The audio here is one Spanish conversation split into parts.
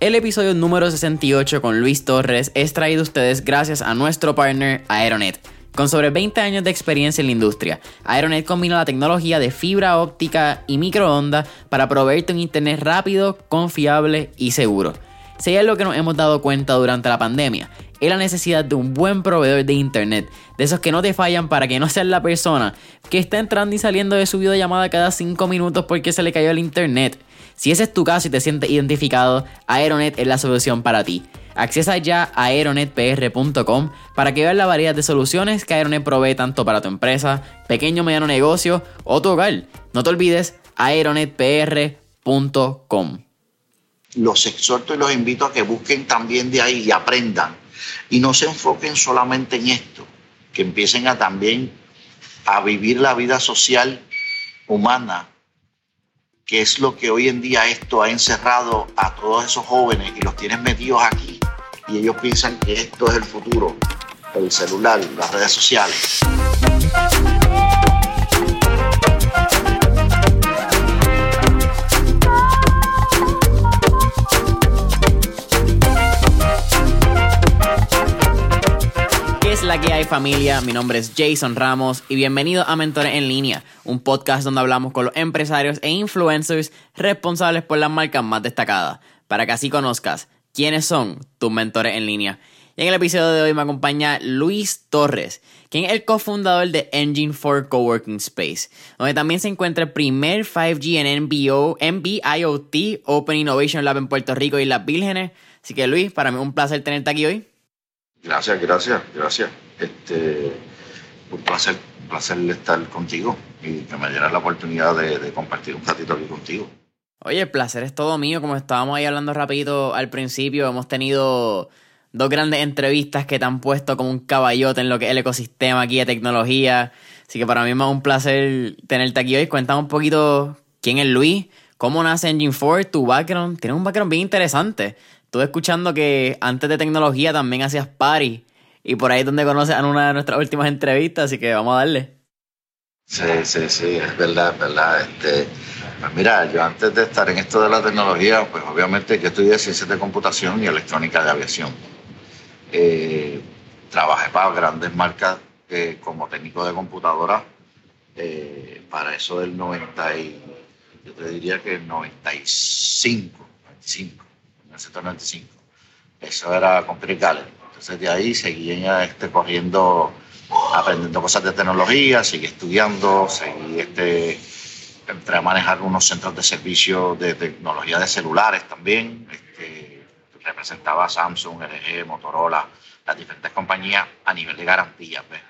El episodio número 68 con Luis Torres es traído a ustedes gracias a nuestro partner Aeronet. Con sobre 20 años de experiencia en la industria, Aeronet combina la tecnología de fibra óptica y microondas para proveerte un internet rápido, confiable y seguro. Si hay algo que nos hemos dado cuenta durante la pandemia, es la necesidad de un buen proveedor de internet, de esos que no te fallan para que no seas la persona que está entrando y saliendo de su videollamada cada 5 minutos porque se le cayó el internet. Si ese es tu caso y te sientes identificado, Aeronet es la solución para ti. Accesa ya a aeronetpr.com para que veas la variedad de soluciones que Aeronet provee tanto para tu empresa, pequeño o mediano negocio o tu hogar. No te olvides, aeronetpr.com. Los exhorto y los invito a que busquen también de ahí y aprendan. Y no se enfoquen solamente en esto, que empiecen a también a vivir la vida social humana que es lo que hoy en día esto ha encerrado a todos esos jóvenes y los tienen metidos aquí y ellos piensan que esto es el futuro, el celular, las redes sociales. La que hay familia? Mi nombre es Jason Ramos y bienvenido a Mentores en Línea, un podcast donde hablamos con los empresarios e influencers responsables por las marcas más destacadas, para que así conozcas quiénes son tus mentores en línea. Y en el episodio de hoy me acompaña Luis Torres, quien es el cofundador de Engine for Coworking Space, donde también se encuentra el primer 5G en NBO, NB-IoT Open Innovation Lab en Puerto Rico y Las Vírgenes. Así que Luis, para mí es un placer tenerte aquí hoy. Gracias, gracias, gracias. Este, un placer, placer estar contigo y que me diera la oportunidad de, compartir un ratito aquí contigo. Oye, el placer es todo mío. Como estábamos ahí hablando rapidito al principio, hemos tenido dos grandes entrevistas que te han puesto como un caballote en lo que es el ecosistema aquí de tecnología. Así que para mí es un placer tenerte aquí hoy. Cuéntame un poquito quién es Luis, cómo nace Engine 4, tu background. Tienes un background bien interesante. Estuve escuchando que antes de tecnología también hacías party. Y por ahí es donde conoces a una de nuestras últimas entrevistas, así que vamos a darle. Sí, sí, sí, es verdad, es verdad. Este, pues mira, yo antes de estar en esto de la tecnología, pues obviamente yo estudié ciencias de computación y electrónica de aviación. Eh, trabajé para grandes marcas eh, como técnico de computadora eh, para eso del 90 y yo te diría que el 95, 95 eso era complicado. Entonces de ahí seguí este, corriendo, aprendiendo cosas de tecnología, seguí estudiando, seguí este, entré a manejar unos centros de servicio de tecnología de celulares también. Este, representaba Samsung, LG, Motorola, las diferentes compañías a nivel de garantía. Pues.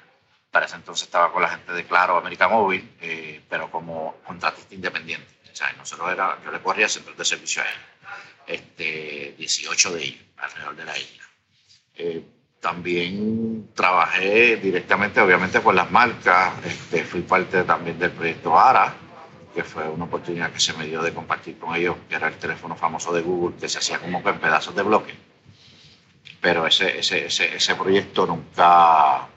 Para ese entonces estaba con la gente de Claro, América Móvil, eh, pero como contratista independiente. O sea, nosotros era, yo le corría centros de servicio a él este, 18 de ellos alrededor de la isla. Eh, también trabajé directamente, obviamente, con las marcas. Este, fui parte también del proyecto ARA, que fue una oportunidad que se me dio de compartir con ellos, que era el teléfono famoso de Google, que se hacía como en pedazos de bloque. Pero ese, ese, ese, ese proyecto nunca,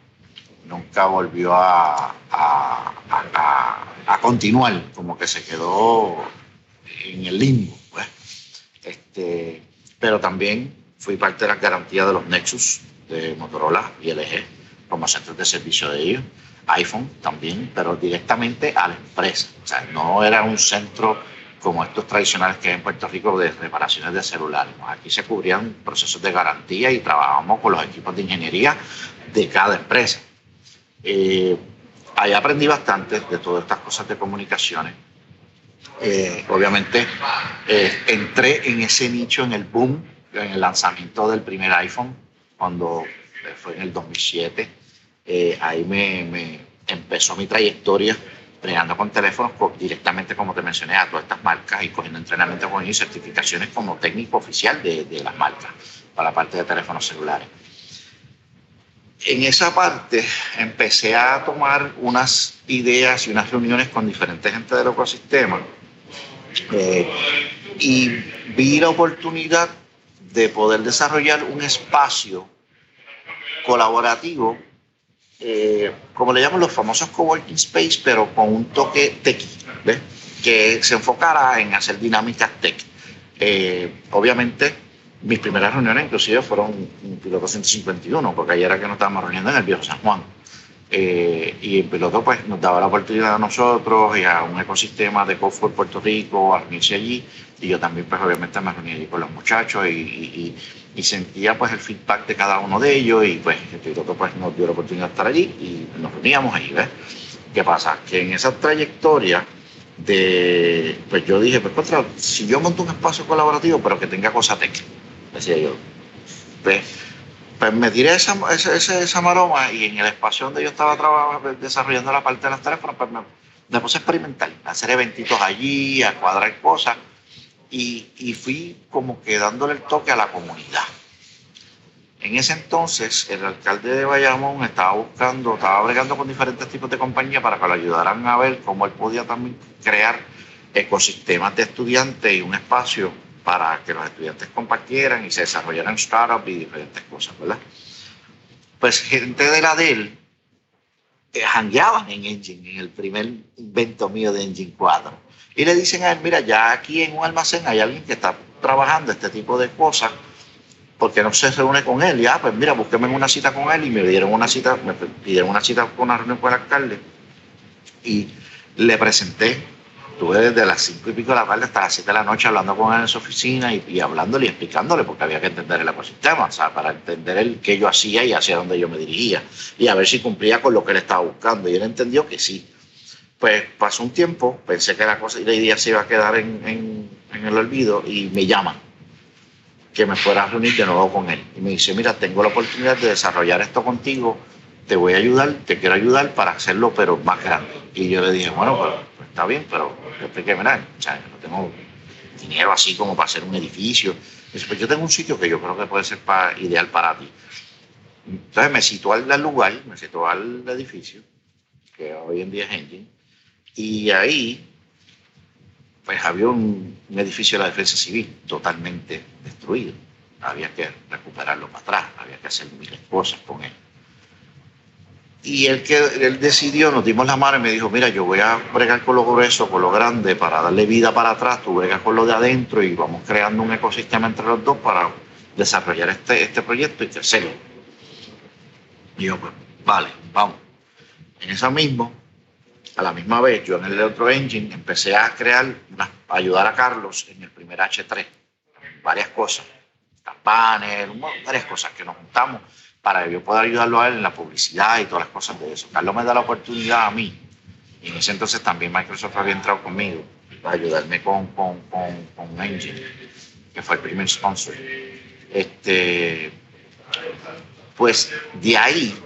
nunca volvió a, a, a, a, continuar, como que se quedó en el limbo. Este, pero también fui parte de la garantía de los Nexus de Motorola y LG como centros de servicio de ellos, iPhone también, pero directamente a la empresa. O sea, no era un centro como estos tradicionales que hay en Puerto Rico de reparaciones de celulares. Aquí se cubrían procesos de garantía y trabajábamos con los equipos de ingeniería de cada empresa. Eh, ahí aprendí bastante de todas estas cosas de comunicaciones eh, obviamente eh, entré en ese nicho en el boom, en el lanzamiento del primer iPhone, cuando eh, fue en el 2007. ahí me, empezó mi trayectoria entrenando con teléfonos directamente, como te mencioné, a todas estas marcas y cogiendo entrenamiento con ellos y certificaciones como técnico oficial de, de las marcas para la parte de teléfonos celulares. En esa parte empecé a tomar unas ideas y unas reuniones con diferentes gente del ecosistema eh, y vi la oportunidad de poder desarrollar un espacio colaborativo, eh, como le llaman los famosos coworking space, pero con un toque tech, que se enfocara en hacer dinámicas tech. Eh, obviamente mis primeras reuniones inclusive fueron un piloto 151, porque ayer era que nos estábamos reuniendo en el viejo San Juan. Eh, y el piloto pues nos daba la oportunidad a nosotros y a un ecosistema de Cofor Puerto Rico a reunirse allí y yo también pues obviamente me reuní allí con los muchachos y, y, sentía pues el feedback de cada uno de ellos y pues el piloto pues nos dio la oportunidad de estar allí y nos reuníamos allí, ¿ves? ¿Qué pasa? Que en esa trayectoria de, pues yo dije, pues contra, si yo monto un espacio colaborativo pero que tenga cosa técnica, decía yo, pues pues me tiré esa, esa, esa, maroma y en el espacio donde yo estaba trabajando, desarrollando la parte de los teléfonos, pues me, puse a experimentar, a hacer eventitos allí, a cuadrar cosas y, y, fui como que dándole el toque a la comunidad. En ese entonces, el alcalde de Bayamón estaba buscando, estaba bregando con diferentes tipos de compañías para que lo ayudaran a ver cómo él podía también crear ecosistemas de estudiantes y un espacio para que los estudiantes compartieran y se desarrollaran startups y diferentes cosas, ¿verdad? Pues gente de la DEL eh, en Engine, en el primer invento mío de Engine 4. Y le dicen a él, mira, ya aquí en un almacén hay alguien que está trabajando este tipo de cosas, porque no se reúne con él? Y, ah, pues mira, búsqueme una cita con él y me dieron una cita, me pidieron una cita con una reunión con el alcalde y le presenté estuve desde las cinco y pico de la tarde hasta las siete de la noche hablando con él en su oficina y, hablándole y explicándole, porque había que entender el ecosistema, o sea, para entender el qué yo hacía y hacia dónde yo me dirigía, y a ver si cumplía con lo que él estaba buscando. Y él entendió que sí. Pues pasó un tiempo, pensé que la cosa y la idea se iba a quedar en, en el olvido y me llaman que me fuera a reunir de nuevo con él. Y me dice, mira, tengo la oportunidad de desarrollar esto contigo, te voy a ayudar, te quiero ayudar para hacerlo, pero más grande. Y yo le dije, bueno, pero está bien, pero que mira, no tengo dinero así como para hacer un edificio. Dice, pues yo tengo un sitio que yo creo que puede ser ideal para ti. Entonces me situó al lugar, me situó al edificio, que hoy en día es Engine, y ahí pues había un, edificio de la defensa civil totalmente destruido. Había que recuperarlo para atrás, había que hacer miles cosas con él. Y él, que, él decidió, nos dimos la mano y me dijo, mira, yo voy a bregar con lo grueso, con lo grande, para darle vida para atrás, tú bregas con lo de adentro y vamos creando un ecosistema entre los dos para desarrollar este, este proyecto y crecerlo. Y yo, pues, vale, vamos. En eso mismo, a la misma vez, yo en el otro engine empecé a crear, a ayudar a Carlos en el primer H3, varias cosas, panel, varias cosas que nos juntamos para que yo pueda ayudarlo a él en la publicidad y todas las cosas de eso. Carlos me da la oportunidad a mí, y en ese entonces también Microsoft había entrado conmigo para ayudarme con, con, con, Engine, que fue el primer sponsor. Este, pues de ahí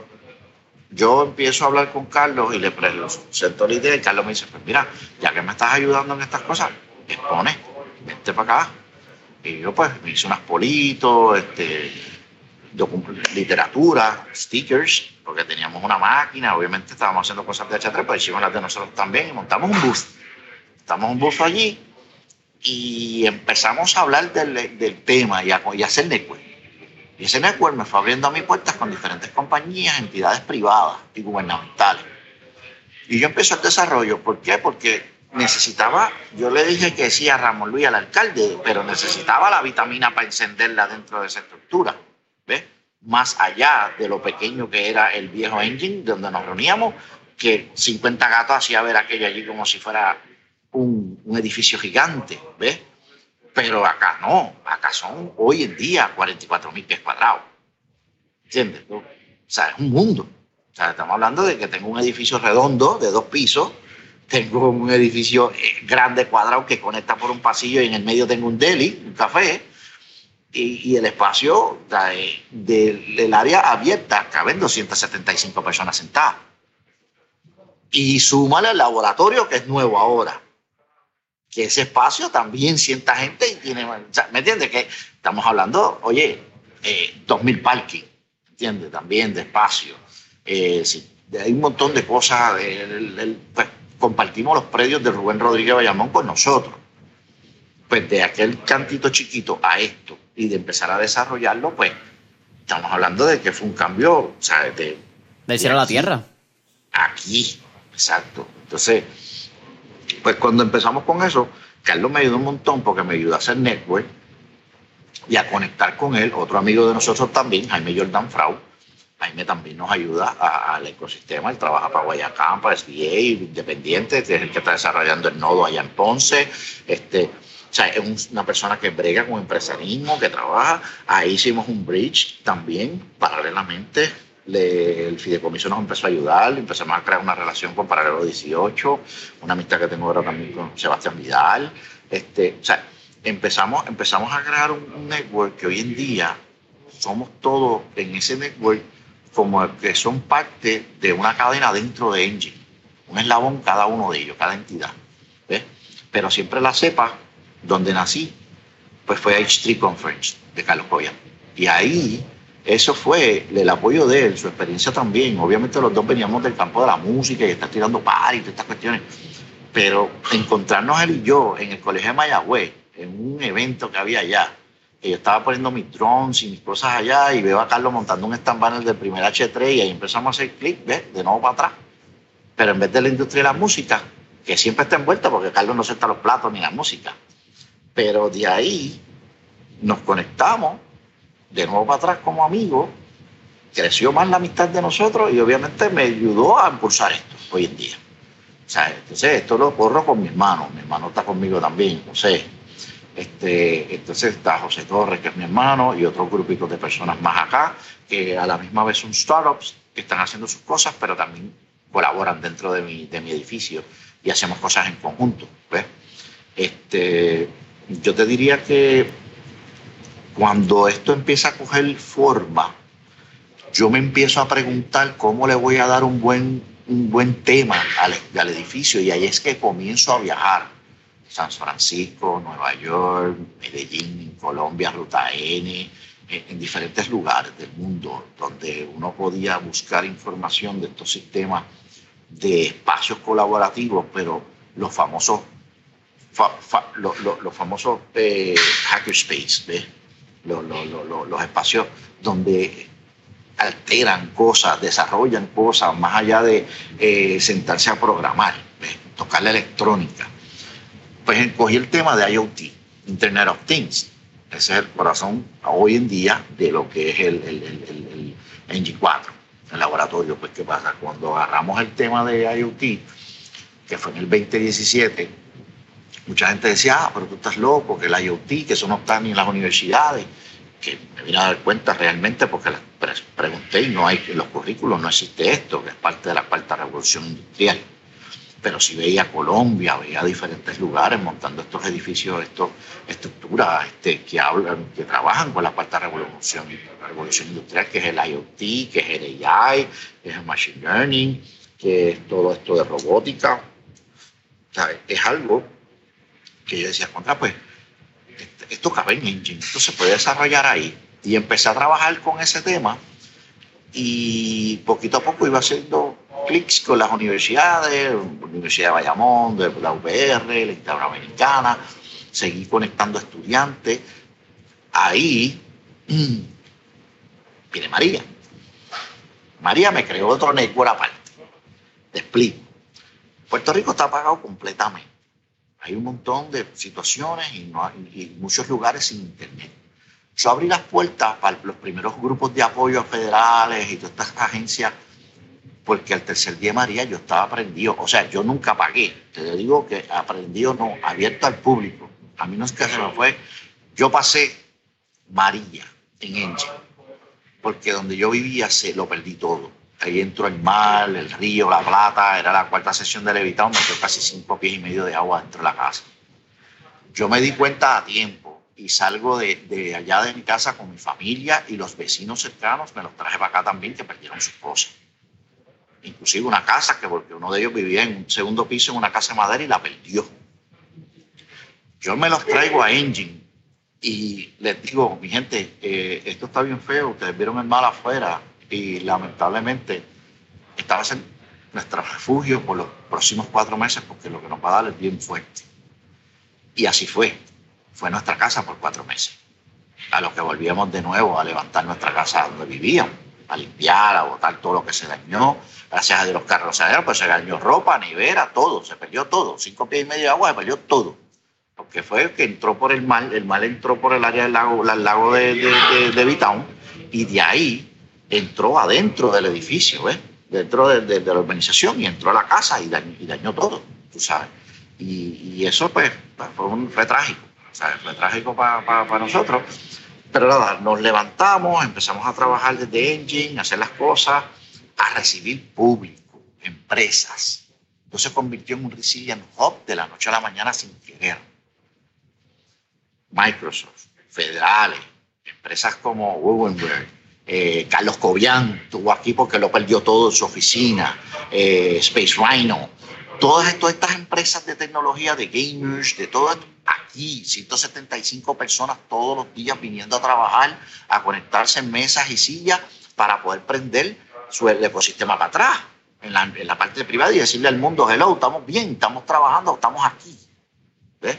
yo empiezo a hablar con Carlos y le presento la idea y Carlos me dice, pues mira, ya que me estás ayudando en estas cosas, expone, vente para acá. Y yo pues me hice unas politos, este, literatura, stickers, porque teníamos una máquina, obviamente estábamos haciendo cosas de H3, pues hicimos las de nosotros también y montamos un bus. Estamos un bus allí y empezamos a hablar del, del tema y a, y hacer network. Y ese network me fue abriendo a mis puertas con diferentes compañías, entidades privadas y gubernamentales. Y yo empecé el desarrollo. ¿Por qué? Porque necesitaba, yo le dije que sí a Ramón Luis, al alcalde, pero necesitaba la vitamina para encenderla dentro de esa estructura. ¿Ves? Más allá de lo pequeño que era el viejo engine donde nos reuníamos, que 50 gatos hacía ver aquello allí como si fuera un, un edificio gigante, ¿ves? Pero acá no, acá son hoy en día 44 mil pies cuadrados. ¿Entiendes? O sea, es un mundo. O sea, estamos hablando de que tengo un edificio redondo de dos pisos, tengo un edificio eh, grande cuadrado que conecta por un pasillo y en el medio tengo un deli, un café, y, el espacio del área abierta, caben 275 personas sentadas. Y súmale el laboratorio que es nuevo ahora. Que ese espacio también sienta gente y tiene. ¿Me entiendes? Que estamos hablando, oye, eh, 2.000 parking, ¿entiendes? También de espacio. Eh, hay un montón de cosas. pues, compartimos los predios de Rubén Rodríguez Bayamón con nosotros. Pues de aquel cantito chiquito a esto y de empezar a desarrollarlo, pues estamos hablando de que fue un cambio, o sea, de... Del cielo a la tierra. Aquí, exacto. Entonces, pues cuando empezamos con eso, Carlos me ayudó un montón porque me ayudó a hacer network, y a conectar con él. Otro amigo de nosotros también, Jaime Jordan Frau. Jaime también nos ayuda al ecosistema. Él trabaja para Guayacán, para SBA, independiente, es el que está desarrollando el nodo allá en Ponce. Este, o sea, es una persona que brega con empresarismo, que trabaja. Ahí hicimos un bridge también, paralelamente. el fideicomiso nos empezó a ayudar, empezamos a crear una relación con Paralelo 18, una amistad que tengo ahora también con Sebastián Vidal. Este, o sea, empezamos, empezamos a crear un, network que hoy en día somos todos en ese network como que son parte de una cadena dentro de Engine, un eslabón cada uno de ellos, cada entidad. ¿ves? Pero siempre la cepa donde nací, pues fue H3 Conference de Carlos Coya. Y ahí, eso fue el apoyo de él, su experiencia también. Obviamente los dos veníamos del campo de la música y está tirando par y todas estas cuestiones. Pero encontrarnos él y yo en el colegio de Mayagüez, en un evento que había allá, que yo estaba poniendo mis drones y mis cosas allá y veo a Carlos montando un stand banner del primer H3 y ahí empezamos a hacer clic, ¿ves? De nuevo para atrás. Pero en vez de la industria de la música, que siempre está envuelta porque Carlos no suelta los platos ni la música. Pero de ahí nos conectamos de nuevo para atrás como amigos, creció más la amistad de nosotros y obviamente me ayudó a impulsar esto hoy en día. O sea, entonces esto lo corro con mi hermano, mi hermano está conmigo también, no sé, este, entonces está José Torres, que es mi hermano, y otros grupitos de personas más acá, que a la misma vez son startups que están haciendo sus cosas, pero también colaboran dentro de mi, de mi edificio y hacemos cosas en conjunto. Este, yo te diría que cuando esto empieza a coger forma, yo me empiezo a preguntar cómo le voy a dar un buen, un buen tema al, al edificio. Y ahí es que comienzo a viajar. San Francisco, Nueva York, Medellín, Colombia, Ruta N, en, diferentes lugares del mundo donde uno podía buscar información de estos sistemas de espacios colaborativos, pero los famosos, los famosos eh, hackerspace, los espacios donde alteran cosas, desarrollan cosas, más allá de eh, sentarse a programar, tocar la electrónica pues escogí el tema de IoT, Internet of Things. Ese es el corazón hoy en día de lo que es el, el, el, el NG4, el laboratorio. Pues, ¿qué pasa? Cuando agarramos el tema de IoT, que fue en el 2017, mucha gente decía, ah, pero tú estás loco, que el IoT, que eso no está ni en las universidades, que me vine a dar cuenta realmente porque les pregunté y no hay, en los currículos no existe esto, que es parte de la cuarta revolución industrial pero sí veía Colombia, veía diferentes lugares montando estos edificios, estas estructuras este, que hablan, que trabajan con la cuarta revolución, revolución industrial, que es el IoT, que es el AI, que es el Machine Learning, que es todo esto de robótica. es algo que yo decía, contra, pues, esto cabe en Engine, esto se puede desarrollar ahí. Y empecé a trabajar con ese tema y poquito a poco iba haciendo clics con las universidades, Universidad de Bayamón, la UPR, la Interamericana, seguí conectando estudiantes. Ahí viene María. María me creó otro network aparte. Te explico. Puerto Rico está apagado completamente. Hay un montón de situaciones y, muchos lugares sin internet. Yo abrí las puertas para los primeros grupos de apoyo federales y todas estas agencias porque al tercer día María yo estaba aprendido, o sea, yo nunca pagué, te digo que aprendido no, abierto al público. A mí no es que se me fue, yo pasé María en Engine, porque donde yo vivía se lo perdí todo. Ahí entró el mar, el río, la plata, era la cuarta sesión de levitado, me quedó casi cinco pies y medio de agua dentro de la casa. Yo me di cuenta a tiempo y salgo de, de allá de mi casa con mi familia y los vecinos cercanos, me los traje para acá también que perdieron sus cosas inclusive una casa, que porque uno de ellos vivía en un segundo piso en una casa de madera y la perdió. Yo me los traigo a Engine y les digo, mi gente, eh, esto está bien feo, ustedes vieron el mal afuera y lamentablemente esta va a ser nuestro refugio por los próximos cuatro meses porque lo que nos va a dar es bien fuerte. Y así fue, fue nuestra casa por cuatro meses, a lo que volvíamos de nuevo a levantar nuestra casa donde vivíamos, a limpiar, a botar todo lo que se dañó, gracias a los carros pues se dañó ropa, nevera, todo, se perdió todo. Cinco pies y medio de agua, se perdió todo. porque fue que entró por el mal, el mal entró por el área del lago, el lago de, de, de, y de ahí entró adentro del edificio, ¿ves? dentro de, la urbanización y entró a la casa y dañó, todo, tú sabes. Y, eso pues, pues fue, un, fue trágico, ¿sabes? fue trágico para nosotros. Pero nada, nos levantamos, empezamos a trabajar desde Engine, a hacer las cosas, a recibir público, empresas. Entonces se convirtió en un resilient hub de la noche a la mañana sin querer. Microsoft, federales, empresas como Woodenberg, eh, Carlos Cobian estuvo aquí porque lo perdió todo en su oficina, eh, Space Rhino, todas, estas empresas de tecnología, de gamers, de todo aquí, 175 personas todos los días viniendo a trabajar, a conectarse en mesas y sillas para poder prender su ecosistema para atrás, en la, en la parte privada y decirle al mundo, hello, estamos bien, estamos trabajando, estamos aquí. ¿Ves?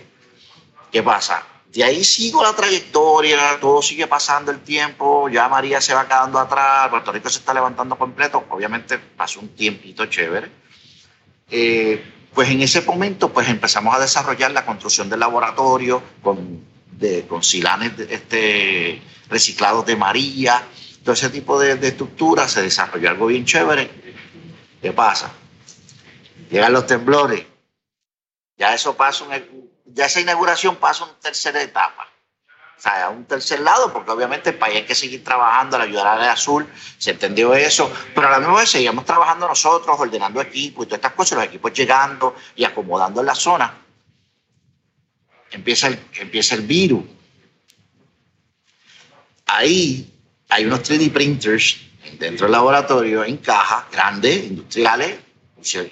¿Qué pasa? De ahí sigo la trayectoria, todo sigue pasando el tiempo, ya María se va quedando atrás, Puerto Rico se está levantando completo, obviamente pasó un tiempito chévere. Eh, pues en ese momento pues empezamos a desarrollar la construcción del laboratorio con, de, con silanes este, reciclados de María, todo ese tipo de, de estructuras, se desarrolló algo bien chévere. ¿Qué pasa? Llegan los temblores, ya eso pasa un, ya esa inauguración pasa una tercera etapa. O sea, a un tercer lado, porque obviamente el país hay que seguir trabajando, la ayudar a la azul, se entendió eso, pero a la misma vez seguíamos trabajando nosotros, ordenando equipos y todas estas cosas, los equipos llegando y acomodando en la zona. Empieza el, empieza el virus. Ahí hay unos 3D printers dentro del laboratorio en cajas grandes, industriales,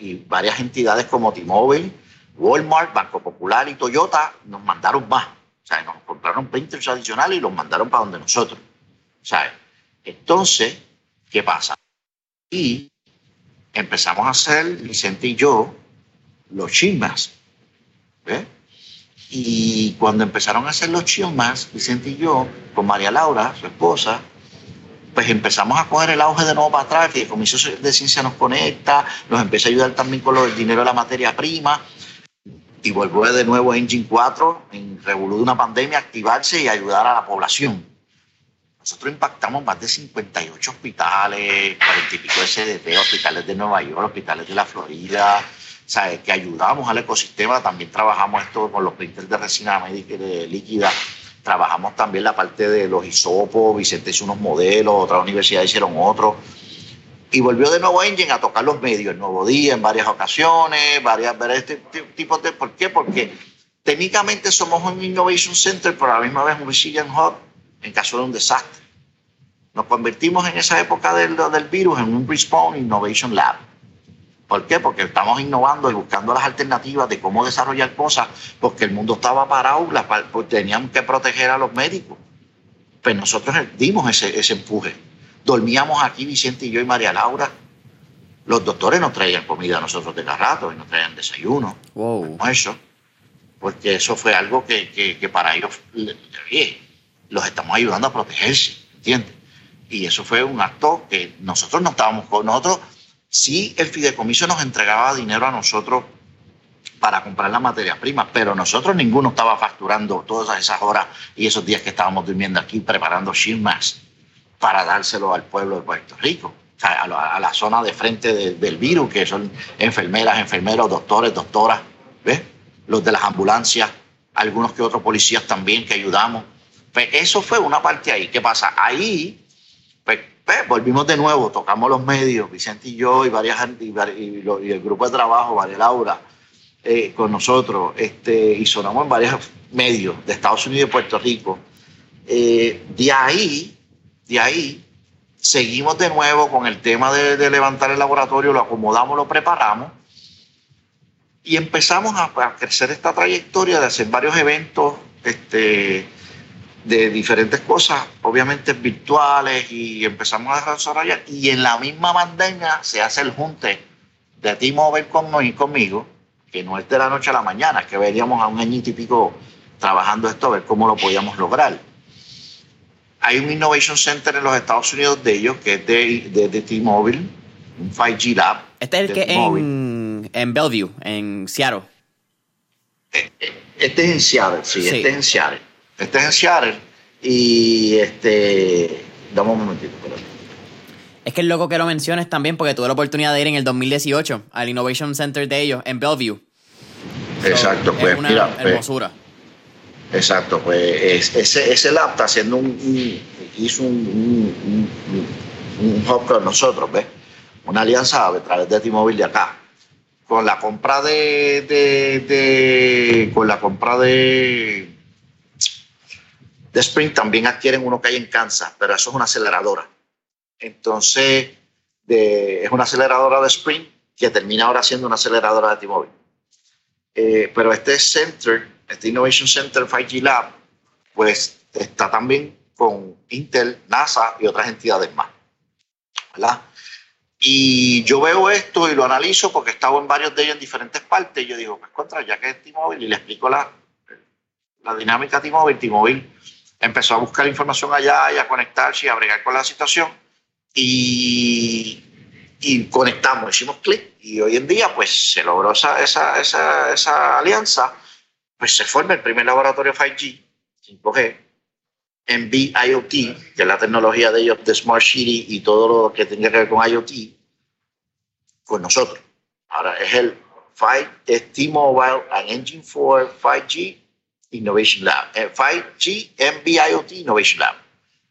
y varias entidades como T-Mobile, Walmart, Banco Popular y Toyota nos mandaron más. O sea, nos compraron printers adicionales y los mandaron para donde nosotros. ¿Sabes? Entonces, ¿qué pasa? Y empezamos a hacer, Vicente y yo, los chismas. ¿Ves? Y cuando empezaron a hacer los chismas, Vicente y yo, con María Laura, su esposa, pues empezamos a coger el auge de nuevo para atrás, que el Comisario de Ciencia nos conecta, nos empieza a ayudar también con el dinero de la materia prima, y volvió de nuevo Engine 4 en revolú de una pandemia, activarse y ayudar a la población. Nosotros impactamos más de 58 hospitales, 40 y pico CDT, hospitales de Nueva York, hospitales de la Florida, ¿sabes? que ayudamos al ecosistema. También trabajamos esto con los printers de resina médica líquida. Trabajamos también la parte de los hisopos. Vicente hizo unos modelos, otras universidades hicieron otros y volvió de nuevo Engine a tocar los medios, el Nuevo Día en varias ocasiones, varias, este tipo de... ¿Por qué? Porque técnicamente somos un Innovation Center, pero a la misma vez un Resilient Hub en caso de un desastre. Nos convertimos en esa época del, del virus en un Respawn Innovation Lab. ¿Por qué? Porque estamos innovando y buscando las alternativas de cómo desarrollar cosas, porque el mundo estaba parado, pues teníamos que proteger a los médicos. Pues nosotros dimos ese, ese empuje Dormíamos aquí Vicente y yo y María Laura. Los doctores nos traían comida a nosotros de cada rato y nos traían desayuno, wow. eso, porque eso fue algo que, que, para ellos los estamos ayudando a protegerse, ¿entiendes? Y eso fue un acto que nosotros no estábamos con nosotros. Sí, el fideicomiso nos entregaba dinero a nosotros para comprar la materia prima, pero nosotros ninguno estaba facturando todas esas horas y esos días que estábamos durmiendo aquí preparando más para dárselo al pueblo de Puerto Rico, a, la, zona de frente del virus, que son enfermeras, enfermeros, doctores, doctoras, ¿ves? Los de las ambulancias, algunos que otros policías también que ayudamos. Pues eso fue una parte ahí. ¿Qué pasa? Ahí, pues, pues volvimos de nuevo, tocamos los medios, Vicente y yo y, varias, y, el grupo de trabajo, María Laura, eh, con nosotros, este, y sonamos en varios medios de Estados Unidos y Puerto Rico. Eh, de ahí de ahí seguimos de nuevo con el tema de, levantar el laboratorio, lo acomodamos, lo preparamos y empezamos a, crecer esta trayectoria de hacer varios eventos este, de diferentes cosas, obviamente virtuales, y empezamos a desarrollar. Y en la misma pandemia se hace el junte de T-Mobile conmigo, que no es de la noche a la mañana, que veníamos a un añito y pico trabajando esto, a ver cómo lo podíamos lograr hay un Innovation Center en los Estados Unidos de ellos, que es de, de, T-Mobile, un 5G Lab. Este es el que en, en Bellevue, en Seattle. Eh, eh, Este es en Seattle, sí, este es en Seattle. Este es en Seattle y este... Dame un momentito, Es que es loco que lo menciones también porque tuve la oportunidad de ir en el 2018 al Innovation Center de ellos en Bellevue. Exacto, pues una mira. Pues, hermosura. Exacto, pues ese, ese lab está haciendo hizo un, un, con nosotros, ¿ves? Una alianza a través de T-Mobile de acá. Con la compra de, de, con la compra de de Spring también adquieren uno que hay en Kansas, pero eso es una aceleradora. Entonces, es una aceleradora de Spring que termina ahora siendo una aceleradora de T-Mobile. Eh, pero este Center, este Innovation Center 5G Lab, pues está también con Intel, NASA y otras entidades más. ¿verdad? Y yo veo esto y lo analizo porque he estado en varios de ellos en diferentes partes. Y yo digo, pues contra, ya que es T-Mobile, y le explico la, la dinámica T-Mobile. T-Mobile empezó a buscar información allá y a conectarse y a bregar con la situación. Y, y conectamos, hicimos clic y hoy en día pues se logró esa, esa, esa, esa alianza, pues se forma el primer laboratorio 5G, 5G, en IoT, que es la tecnología de ellos de Smart City y todo lo que tenga que ver con IoT, con nosotros. Ahora es el 5, es T-Mobile and Engine 4 5G Innovation Lab, 5G eh, MBIoT Innovation Lab.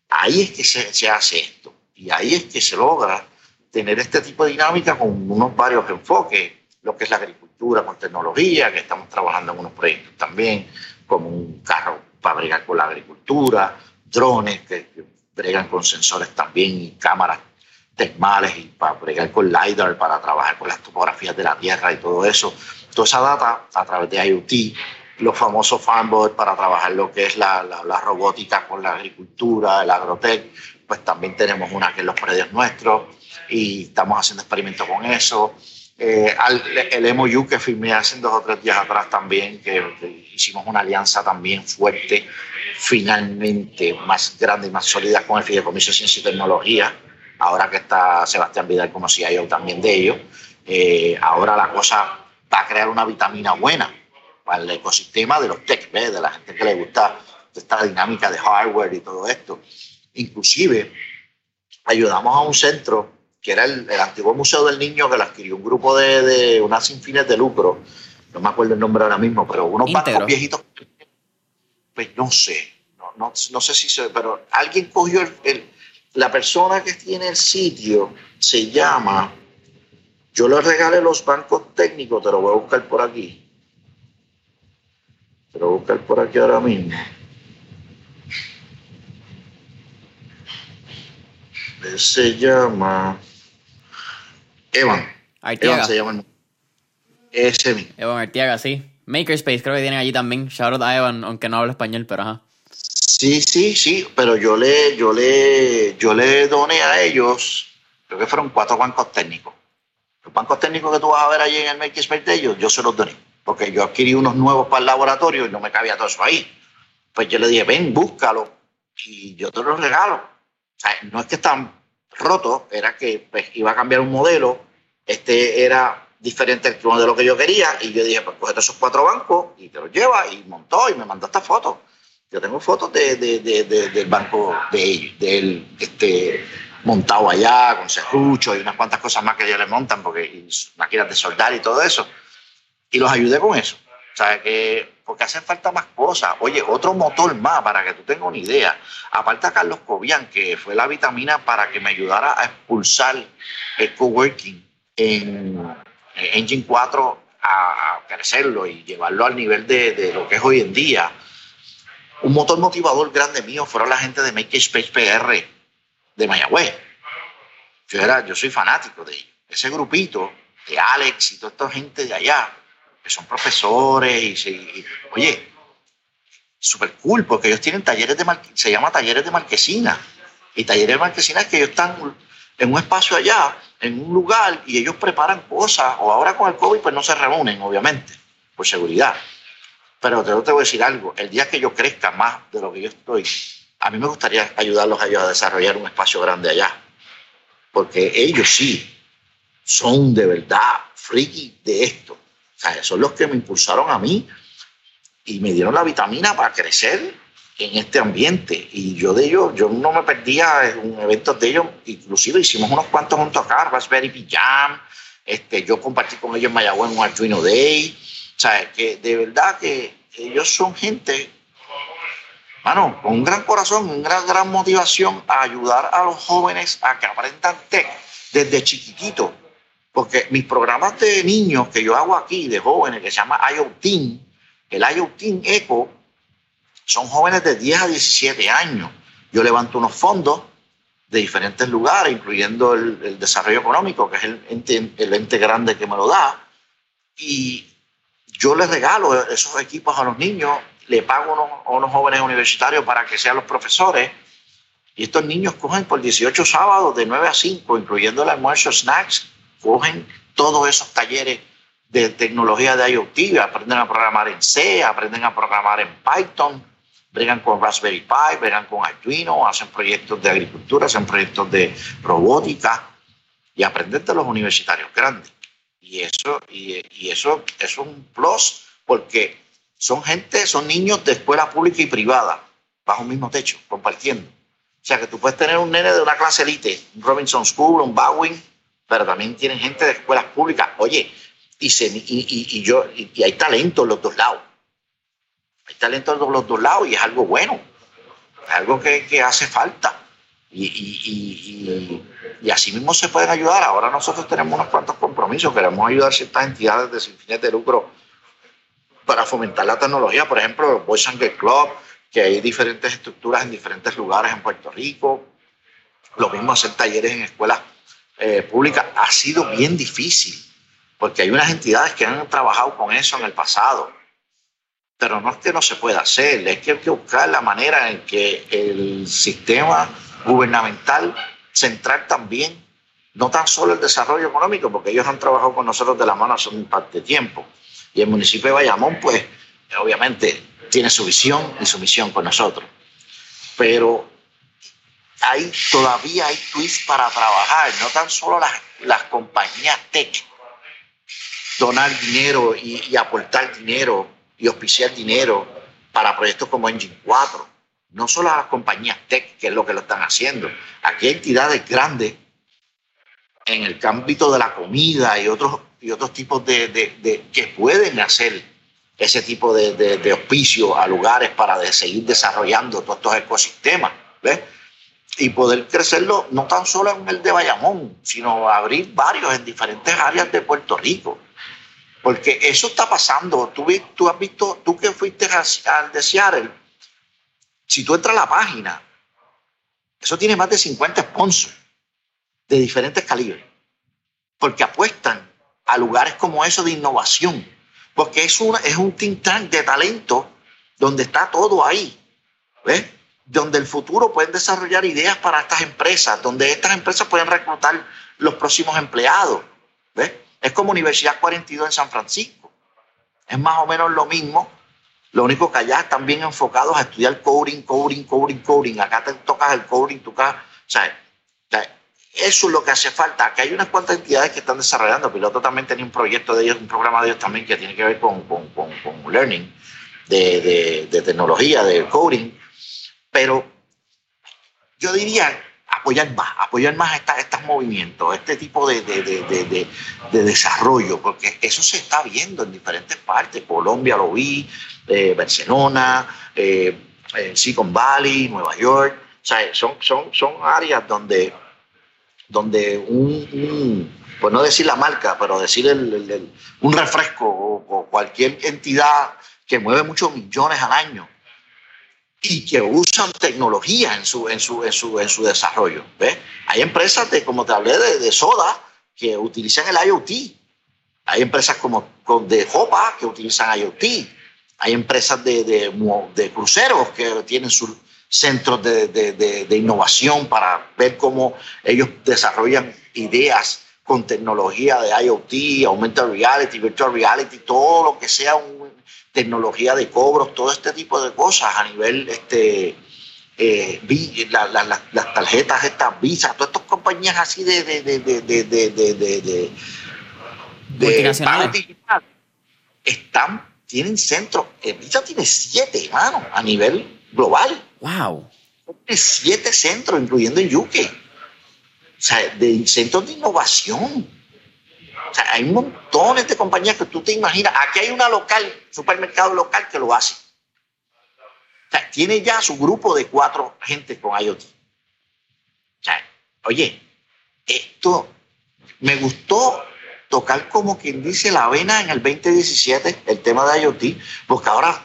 Ahí es que se, se, hace esto y ahí es que se logra tener este tipo de dinámica con unos varios enfoques, lo que es la agricultura con tecnología, que estamos trabajando en unos proyectos también, como un carro para bregar con la agricultura, drones que, bregan con sensores también y cámaras termales y para bregar con LiDAR, para trabajar con las topografías de la Tierra y todo eso. Toda esa data a través de IoT los famosos fanbots para trabajar lo que es la, la, robótica con la agricultura, el agrotech, pues también tenemos una que es los predios nuestros y estamos haciendo experimentos con eso. Eh, el MOU que firmé hace dos o tres días atrás también, que, hicimos una alianza también fuerte, finalmente más grande y más sólida con el Fideicomiso de Ciencia y Tecnología, ahora que está Sebastián Vidal como CIO también de ellos, eh, ahora la cosa va a crear una vitamina buena para el ecosistema de los tech, de la gente que le gusta esta dinámica de hardware y todo esto. Inclusive ayudamos a un centro que era el, antiguo Museo del Niño que lo adquirió un grupo de, de unas sin fines de lucro, no me acuerdo el nombre ahora mismo, pero unos bancos viejitos, pues no sé, no, no, no sé si se, pero alguien cogió el, la persona que tiene el sitio, se llama, yo le regalé los bancos técnicos, te lo voy a buscar por aquí, pero buscar por aquí ahora mismo. Se llama Evan. Artiaga. Evan se llama ese mismo. Evan Artiaga, sí. Makerspace creo que tienen allí también. Shout out a Evan, aunque no habla español, pero ajá. Sí, sí, sí, pero yo le, yo le, yo le doné a ellos, creo que fueron cuatro bancos técnicos. Los bancos técnicos que tú vas a ver allí en el Makerspace de ellos, yo se los doné porque yo adquirí unos nuevos para el laboratorio y no me cabía todo eso ahí. Pues yo le dije, ven, búscalo y yo te los regalo. O sea, no es que están rotos, era que pues, iba a cambiar un modelo, este era diferente al modelo que yo quería y yo dije, pues coge esos cuatro bancos y te los lleva y montó y me mandó esta foto. Yo tengo fotos de, de, de, del banco de ellos, este, montado allá con serrucho y unas cuantas cosas más que ellos le montan porque máquinas de soldar y todo eso y los ayudé con eso. O sea, que, porque hacen falta más cosas. Oye, otro motor más, para que tú tengas una idea. Aparte a Carlos Cobian, que fue la vitamina para que me ayudara a expulsar el coworking en Engine 4 a crecerlo y llevarlo al nivel de, de, lo que es hoy en día. Un motor motivador grande mío fueron la gente de Makerspace PR de Mayagüez. Yo, era, yo soy fanático de ellos. Ese grupito de Alex y toda esta gente de allá que son profesores y, oye, súper cool, porque ellos tienen talleres de, se llama talleres de marquesina. Y talleres de marquesina es que ellos están en un espacio allá, en un lugar, y ellos preparan cosas, o ahora con el COVID pues no se reúnen, obviamente, por seguridad. Pero te, te voy a decir algo, el día que yo crezca más de lo que yo estoy, a mí me gustaría ayudarlos a ellos a desarrollar un espacio grande allá. Porque ellos sí son de verdad friki de esto son los que me impulsaron a mí y me dieron la vitamina para crecer en este ambiente. Y yo de ellos, yo no me perdía en eventos de ellos, inclusive hicimos unos cuantos juntos acá, Raspberry Pi Jam, este, yo compartí con ellos en Mayagüez un Arduino Day, o sea, que de verdad que ellos son gente, bueno, con un gran corazón, una gran, gran motivación a ayudar a los jóvenes a que aprendan tech desde chiquitito. Porque mis programas de niños que yo hago aquí, de jóvenes, que se llama IoT, el IoT Eco, son jóvenes de 10 a 17 años. Yo levanto unos fondos de diferentes lugares, incluyendo el, desarrollo económico, que es el ente, el ente grande que me lo da, y yo les regalo esos equipos a los niños, le pago a unos, jóvenes universitarios para que sean los profesores, y estos niños cogen por 18 sábados de 9 a 5, incluyendo el almuerzo, snacks, cogen todos esos talleres de tecnología de IoT, aprenden a programar en C, aprenden a programar en Python, bregan con Raspberry Pi, bregan con Arduino, hacen proyectos de agricultura, hacen proyectos de robótica y aprenden de los universitarios grandes. Y eso, y, eso es un plus porque son gente, son niños de escuela pública y privada, bajo un mismo techo, compartiendo. O sea que tú puedes tener un nene de una clase elite, un Robinson School, un Bowing, pero también tienen gente de escuelas públicas. Oye, y, y, yo, y, hay talento en los dos lados. Hay talento en los dos lados y es algo bueno, es algo que, que hace falta. Y, y, así mismo se pueden ayudar. Ahora nosotros tenemos unos cuantos compromisos, queremos ayudar a ciertas entidades de sin fines de lucro para fomentar la tecnología, por ejemplo, Boys and Girls Club, que hay diferentes estructuras en diferentes lugares en Puerto Rico. Lo mismo hacer talleres en escuelas eh, públicas. Ha sido bien difícil porque hay unas entidades que han trabajado con eso en el pasado, pero no es que no se pueda hacer, es que hay que buscar la manera en que el sistema gubernamental central también, no tan solo el desarrollo económico, porque ellos han trabajado con nosotros de la mano hace un par de tiempo, y el municipio de Bayamón, pues, obviamente tiene su visión y su misión con nosotros, pero hay, todavía hay twists para trabajar, no tan solo las, las compañías tech, donar dinero y, aportar dinero y auspiciar dinero para proyectos como Engine 4. No solo a las compañías tech, que es lo que lo están haciendo. Aquí hay entidades grandes en el ámbito de la comida y otros, y otros tipos de, de, que pueden hacer ese tipo de, de, auspicio a lugares para seguir desarrollando todos estos ecosistemas. ¿ves? Y poder crecerlo no tan solo en el de Bayamón, sino abrir varios en diferentes áreas de Puerto Rico. Porque eso está pasando. Tú, tú has visto, tú que fuiste al de Seattle, si tú entras a la página, eso tiene más de 50 sponsors de diferentes calibres. Porque apuestan a lugares como eso de innovación. Porque es, una, es un think tank de talento donde está todo ahí. ¿Ves? Donde el futuro pueden desarrollar ideas para estas empresas, donde estas empresas pueden reclutar los próximos empleados. ¿Ves? Es como Universidad 42 en San Francisco. Es más o menos lo mismo. Lo único que allá están bien enfocados a estudiar coding, coding, coding, coding. Acá te tocas el coding, tu O eso es lo que hace falta. Aquí hay unas cuantas entidades que están desarrollando. Piloto también tenía un proyecto de ellos, un programa de ellos también que tiene que ver con, con, con, learning, de, de, de, tecnología, de coding. Pero yo diría apoyar más, apoyar más estos movimientos, este tipo de, desarrollo, porque eso se está viendo en diferentes partes. Colombia lo vi, eh, Barcelona, eh, Silicon Valley, Nueva York. O sea, son, son, son áreas donde, donde un, pues no decir la marca, pero decir un refresco o cualquier entidad que mueve muchos millones al año y que usan tecnología en su, en su, en su, en su desarrollo. ¿ves? Hay empresas, de, como te hablé, de, de, soda que utilizan el IoT. Hay empresas como de Jopa que utilizan IoT. Hay empresas de, de, cruceros que tienen sus centros de, innovación para ver cómo ellos desarrollan ideas con tecnología de IoT, augmented reality, virtual reality, todo lo que sea un tecnología de cobros, todo este tipo de cosas a nivel, este, eh, las tarjetas, estas visas, todas estas compañías así de, de, de, de, de, de, de, de multinacionales están tienen centros. Evita tiene siete, hermano, a nivel global. ¡Wow! Tiene siete centros, incluyendo en UK. O sea, de centros de innovación. O sea, hay montones de compañías que tú te imaginas. Aquí hay una local, supermercado local que lo hace. O sea, tiene ya su grupo de cuatro gente con IoT. O sea, oye, esto me gustó tocar como quien dice la vena en el 2017, el tema de IoT, porque ahora,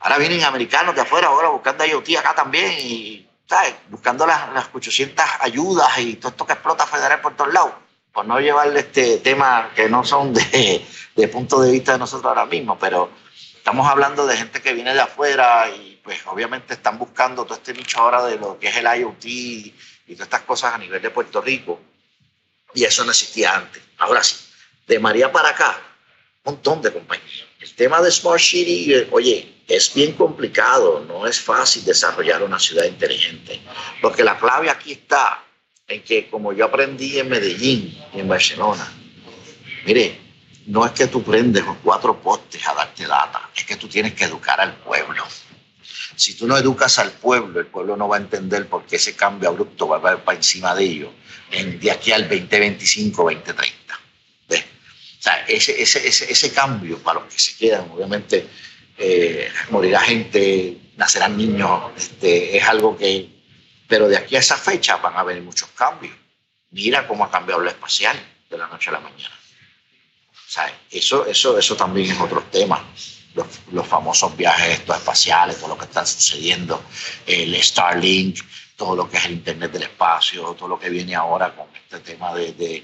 ahora vienen americanos de afuera ahora buscando IoT acá también y ¿sabes? buscando las, las 800 ayudas y todo esto que explota federal por todos lados, por no llevarle este tema que no son de, de punto de vista de nosotros ahora mismo, pero estamos hablando de gente que viene de afuera y pues obviamente están buscando todo este nicho ahora de lo que es el IoT y todas estas cosas a nivel de Puerto Rico. Y eso no existía antes. Ahora sí, de María para acá, un montón de compañías. El tema de Smart City, oye, es bien complicado, no es fácil desarrollar una ciudad inteligente, porque la clave aquí está en que, como yo aprendí en Medellín y en Barcelona, mire, no es que tú prendes los cuatro postes a darte data, es que tú tienes que educar al pueblo. Si tú no educas al pueblo, el pueblo no va a entender por qué ese cambio abrupto va a haber para encima de ellos en, de aquí al 2025, 2030. ¿Ves? O sea, ese, ese, ese, ese, cambio para los que se quedan, obviamente eh, morirá gente, nacerán niños, este, es algo que... Pero de aquí a esa fecha van a venir muchos cambios. Mira cómo ha cambiado lo espacial de la noche a la mañana. O sea, eso, eso, eso también es otro tema. Los, famosos viajes estos espaciales, todo lo que está sucediendo, el Starlink, todo lo que es el Internet del espacio, todo lo que viene ahora con este tema de,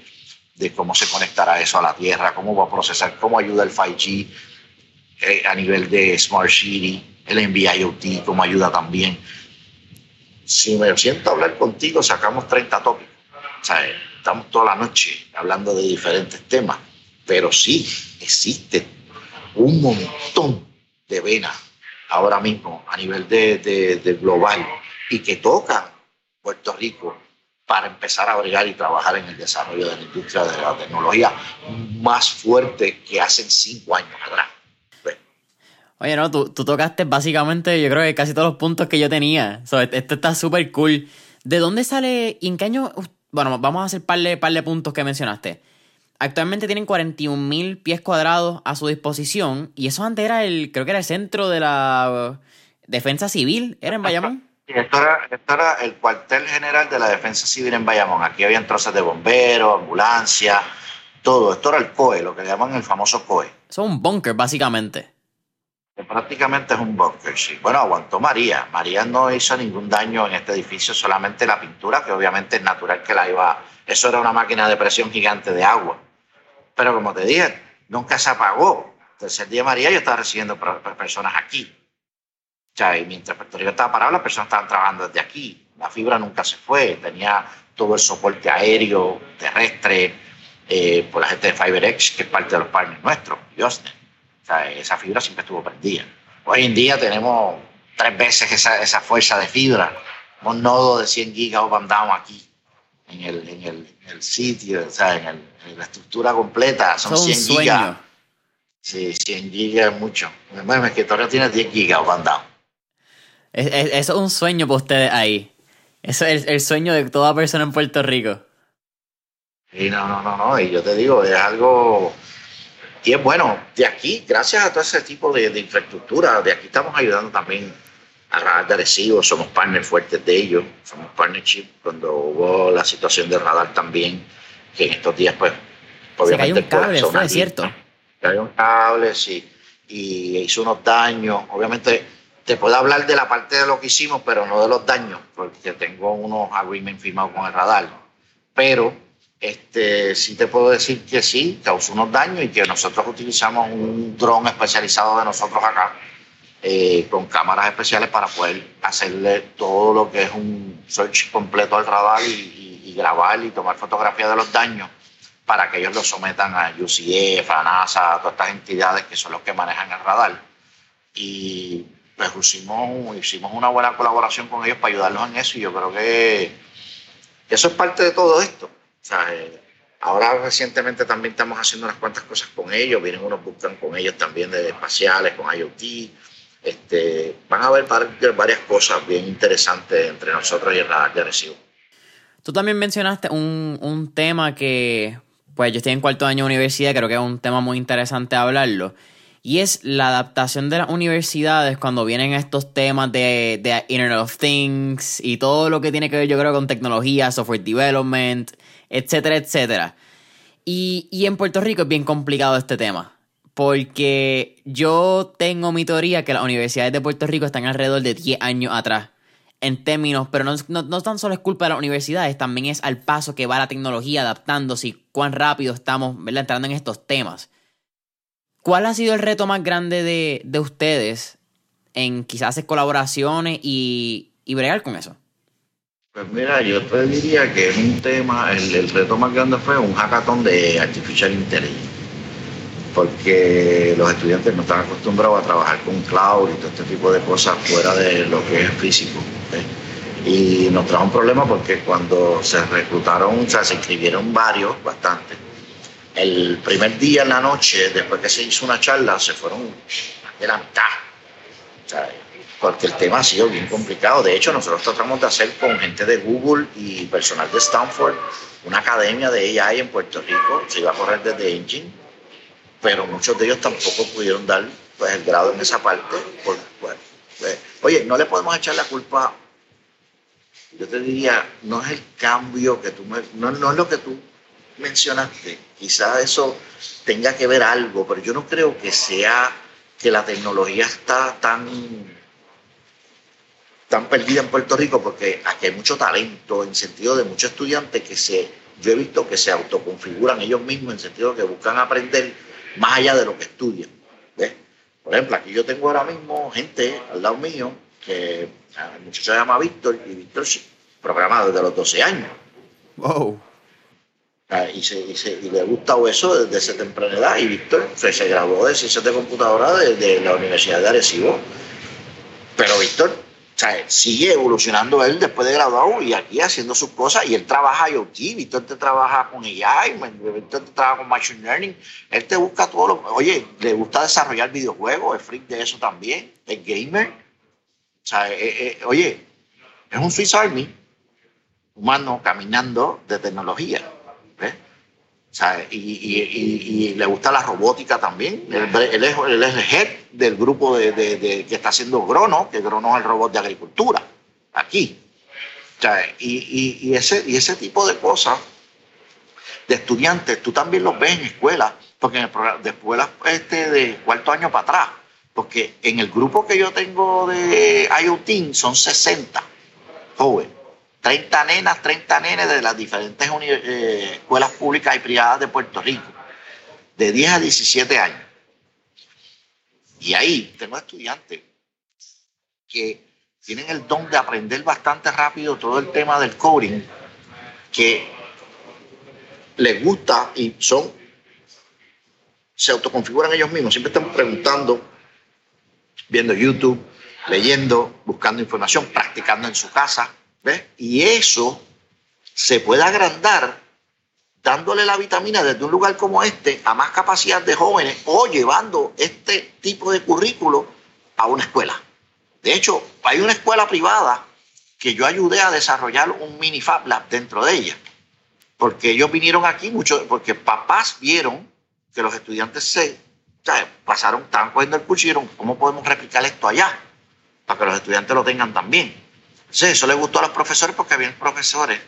de, cómo se conectará eso a la Tierra, cómo va a procesar, cómo ayuda el 5G eh, a nivel de Smart City, el NB-IoT, cómo ayuda también. Si me siento a hablar contigo, sacamos 30 tópicos. O sea, estamos toda la noche hablando de diferentes temas, pero sí existe un montón de venas ahora mismo a nivel de, global y que tocan Puerto Rico para empezar a bregar y trabajar en el desarrollo de la industria de la tecnología más fuerte que hace cinco años atrás. Oye, no, tú, tú, tocaste básicamente, yo creo que casi todos los puntos que yo tenía. So, esto está súper cool. ¿De dónde sale y en qué año? Bueno, vamos a hacer par de, par de puntos que mencionaste. Actualmente tienen 41 mil pies cuadrados a su disposición y eso antes era el, creo que era el centro de la defensa civil, ¿era en Bayamón? Esto era, esto era el cuartel general de la defensa civil en Bayamón. Aquí habían trozas de bomberos, ambulancias, todo. Esto era el COE, lo que llaman el famoso COE. Eso es un búnker, básicamente. Prácticamente es un búnker, sí. Bueno, aguantó María. María no hizo ningún daño en este edificio, solamente la pintura, que obviamente es natural que la iba... Eso era una máquina de presión gigante de agua. Pero como te dije, nunca se apagó. El tercer día María yo estaba recibiendo personas aquí. O sea, y mientras Rico estaba parado, las personas estaban trabajando desde aquí. La fibra nunca se fue, tenía todo el soporte aéreo, terrestre, eh, por la gente de FiberX, que es parte de los partners nuestros, Yosnet. O sea, esa fibra siempre estuvo prendida. Hoy en día tenemos tres veces esa, esa fuerza de fibra. Un nodo de 100 gigas up and down aquí, en el, en el, en el sitio, o sea, en, el, en, la estructura completa. Son, Son 100 gigas. Sí, 100 gigas es mucho. Mi escritorio tiene 10 gigas up and down. Es, es, eso es un sueño para ustedes ahí. Eso es el, el, sueño de toda persona en Puerto Rico. Sí, no, no, no, no. Y yo te digo, es algo. Y es bueno, de aquí, gracias a todo ese tipo de, de infraestructura, de aquí estamos ayudando también a Radar de Arecibo, somos partners fuertes de ellos, somos partnership cuando hubo la situación de Radar también, que en estos días, pues, obviamente. Se cayó un cable, fue cierto. Cayó un cable, sí, y hizo unos daños, obviamente te puedo hablar de la parte de lo que hicimos, pero no de los daños, porque tengo unos agreements firmados con el radar. Pero este, sí te puedo decir que sí, causó unos daños y que nosotros utilizamos un dron especializado de nosotros acá, eh, con cámaras especiales para poder hacerle todo lo que es un search completo al radar y, y, y grabar y tomar fotografías de los daños para que ellos lo sometan a UCF, a NASA, a todas estas entidades que son los que manejan el radar. Y pues hicimos, hicimos una buena colaboración con ellos para ayudarlos en eso y yo creo que eso es parte de todo esto. O sea, Ahora recientemente también estamos haciendo unas cuantas cosas con ellos, vienen unos buscan con ellos también de espaciales, con IoT. Este, van a haber varias cosas bien interesantes entre nosotros y el radar de Arecibo. Tú también mencionaste un, un tema que, pues yo estoy en cuarto año de universidad, creo que es un tema muy interesante hablarlo. Y es la adaptación de las universidades cuando vienen estos temas de Internet of Things y todo lo que tiene que ver, yo creo, con tecnología, software development, etcétera, etcétera. Y, y en Puerto Rico es bien complicado este tema. Porque yo tengo mi teoría que las universidades de Puerto Rico están alrededor de 10 años atrás en términos, pero no, no, tan solo es culpa de las universidades, también es al paso que va la tecnología adaptándose y cuán rápido estamos entrando en estos temas. ¿Cuál ha sido el reto más grande de, de ustedes en quizás hacer colaboraciones y, y bregar con eso? Pues mira, yo te diría que es un tema, el, reto más grande fue un hackathon de Artificial Intelligence porque los estudiantes no están acostumbrados a trabajar con cloud y todo este tipo de cosas fuera de lo que es físico. Y nos trajo un problema porque cuando se reclutaron, o sea, se inscribieron varios, bastante. El primer día en la noche, después que se hizo una charla, se fueron sea, porque el tema ha sido bien complicado. De hecho, nosotros tratamos de hacer con gente de Google y personal de Stanford una academia de AI en Puerto Rico. Se iba a correr desde Engine, pero muchos de ellos tampoco pudieron dar pues, el grado en esa parte. Por, pues, oye, no le podemos echar la culpa yo te diría, no es el cambio que tú, me, no, no es lo que tú mencionaste, quizás eso tenga que ver algo, pero yo no creo que sea que la tecnología está tan, tan perdida en Puerto Rico, porque aquí hay mucho talento, en sentido de muchos estudiantes que se, yo he visto que se autoconfiguran ellos mismos, en sentido de que buscan aprender más allá de lo que estudian. ¿ves? Por ejemplo, aquí yo tengo ahora mismo gente al lado mío que el muchacho se llama Víctor y Víctor programado desde los 12 años. Wow. Ah, y, se, y, le ha gustado eso desde esa temprana edad. Y Víctor se, graduó de ciencias de computadora de, la Universidad de Arecibo. Pero Víctor sigue evolucionando él después de graduado y aquí haciendo sus cosas. Y él trabaja IoT, Víctor te trabaja con AI, Víctor te trabaja con Machine Learning. Él te busca todo lo. Oye, le gusta desarrollar videojuegos, es freak de eso también, es gamer. O sea, eh, eh, oye, es un Swiss Army humano caminando de tecnología. Y, le gusta la robótica también. Él, es, el head del grupo de, que está haciendo Grono, que Grono es el robot de agricultura, aquí. y, ese, y ese tipo de cosas de estudiantes, tú también los ves en escuelas, porque en el de escuelas este, de cuarto año para atrás, porque en el grupo que yo tengo de IoT son 60 jóvenes 30 nenas, 30 nenes de las diferentes eh, escuelas públicas y privadas de Puerto Rico, de 10 a 17 años. Y ahí tengo estudiantes que tienen el don de aprender bastante rápido todo el tema del coding, que les gusta y son, se autoconfiguran ellos mismos, siempre están preguntando, viendo YouTube, leyendo, buscando información, practicando en su casa y eso se puede agrandar dándole la vitamina desde un lugar como este a más capacidad de jóvenes o llevando este tipo de currículo a una escuela. De hecho, hay una escuela privada que yo ayudé a desarrollar un mini Fab Lab dentro de ella. Porque ellos vinieron aquí mucho, porque papás vieron que los estudiantes se pasaron, estaban cogiendo el curso ¿cómo podemos replicar esto allá? Para que los estudiantes lo tengan también. Sí, eso le gustó a los profesores porque habían profesores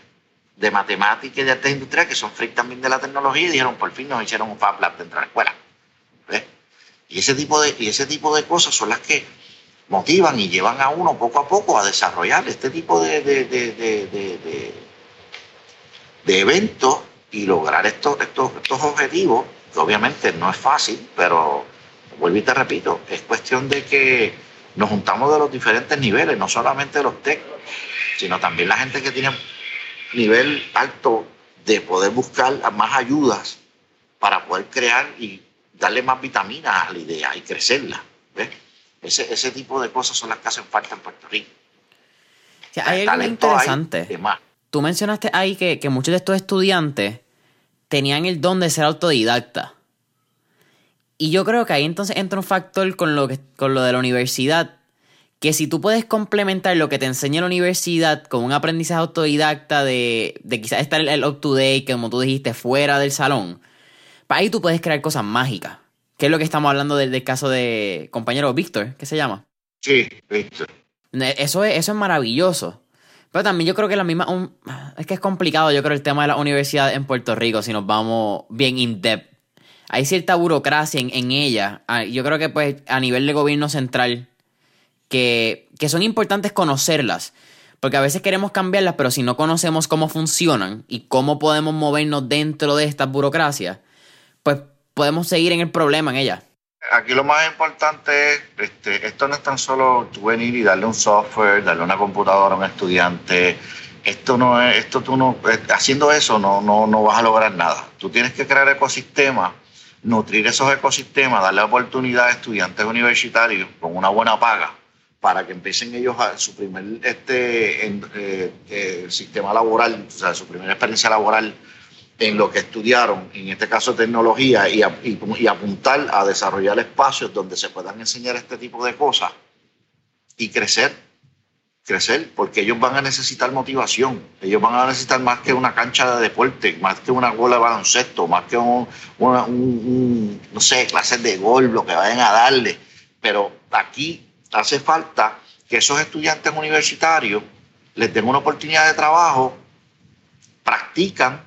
de matemáticas y de artes industriales que son freak también de la tecnología y dijeron, por fin nos hicieron un Fab Lab dentro de la escuela. Y ese, tipo de, y ese tipo de cosas son las que motivan y llevan a uno poco a poco a desarrollar este tipo de, de, eventos y lograr estos, estos, estos objetivos, que obviamente no es fácil, pero vuelvo y te repito, es cuestión de que nos juntamos de los diferentes niveles, no solamente los tech, sino también la gente que tiene nivel alto de poder buscar más ayudas para poder crear y darle más vitaminas a la idea y crecerla. ¿ves? Ese, ese tipo de cosas son las que hacen falta en Puerto Rico. hay algo interesante. Tú mencionaste ahí que, que muchos de estos estudiantes tenían el don de ser autodidacta. Y yo creo que ahí entonces entra un factor con lo, que, con lo de la universidad, que si tú puedes complementar lo que te enseña la universidad con un aprendizaje autodidacta de, de quizás estar el up to date, como tú dijiste, fuera del salón, pues ahí tú puedes crear cosas mágicas. Que es lo que estamos hablando del, caso de compañero Víctor, ¿qué se llama? Sí, Víctor. Eso es, eso es maravilloso. Pero también yo creo que la misma. es que es complicado, yo creo, el tema de la universidad en Puerto Rico, si nos vamos bien in-depth. Hay cierta burocracia en, ella. Yo creo que, pues, a nivel de gobierno central, que, que son importantes conocerlas. Porque a veces queremos cambiarlas, pero si no conocemos cómo funcionan y cómo podemos movernos dentro de estas burocracias, pues podemos seguir en el problema en ella. Aquí lo más importante es, este, esto no es tan solo tú venir y darle un software, darle una computadora a un estudiante. Esto no es, esto tú no, eh, haciendo eso no, no, no vas a lograr nada. Tú tienes que crear ecosistemas, nutrir esos ecosistemas, darle oportunidad a estudiantes universitarios con una buena paga para que empiecen ellos a su primer este, eh, eh, sistema laboral, o sea, su primera experiencia laboral en lo que estudiaron, en este caso tecnología, y, y, apuntar a desarrollar espacios donde se puedan enseñar este tipo de cosas y crecer, crecer, porque ellos van a necesitar motivación, ellos van a necesitar más que una cancha de deporte, más que una bola de baloncesto, más que un, no sé, clases de gol, lo que vayan a darle, pero aquí hace falta que esos estudiantes universitarios les den una oportunidad de trabajo, practican,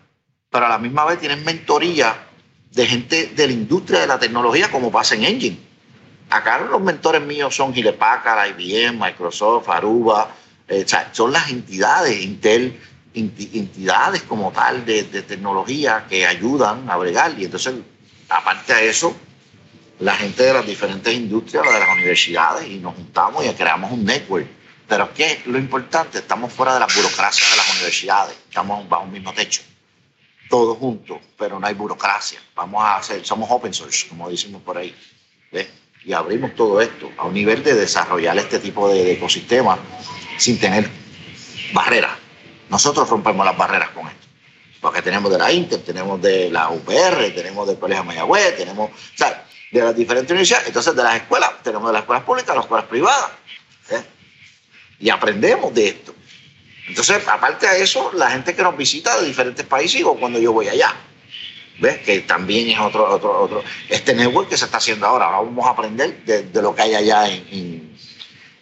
pero a la misma vez tienen mentoría de gente de la industria de la tecnología como pasa en Engine. Acá los mentores míos son Packard, IBM, Microsoft, Aruba, eh, son las entidades, Intel, entidades como tal de, tecnología que ayudan a bregar. Y entonces, aparte de eso, la gente de las diferentes industrias, de las universidades, y nos juntamos y creamos un network. Pero ¿qué lo importante? Estamos fuera de la burocracia de las universidades, estamos bajo un mismo techo todos juntos, pero no hay burocracia. Vamos a hacer, somos open source, como decimos por ahí. Y abrimos todo esto a un nivel de desarrollar este tipo de, ecosistema sin tener barreras. Nosotros rompemos las barreras con esto. Porque tenemos de la Inter, tenemos de la UPR, tenemos del Colegio Mayagüez, tenemos, o sea, de las diferentes universidades. Entonces, de las escuelas, tenemos de las escuelas públicas, las escuelas privadas. Y aprendemos de esto. Entonces, aparte de eso, la gente que nos visita de diferentes países o cuando yo voy allá. ¿Ves? Que también es otro, otro, otro. Este network que se está haciendo ahora. Ahora vamos a aprender de, lo que hay allá en,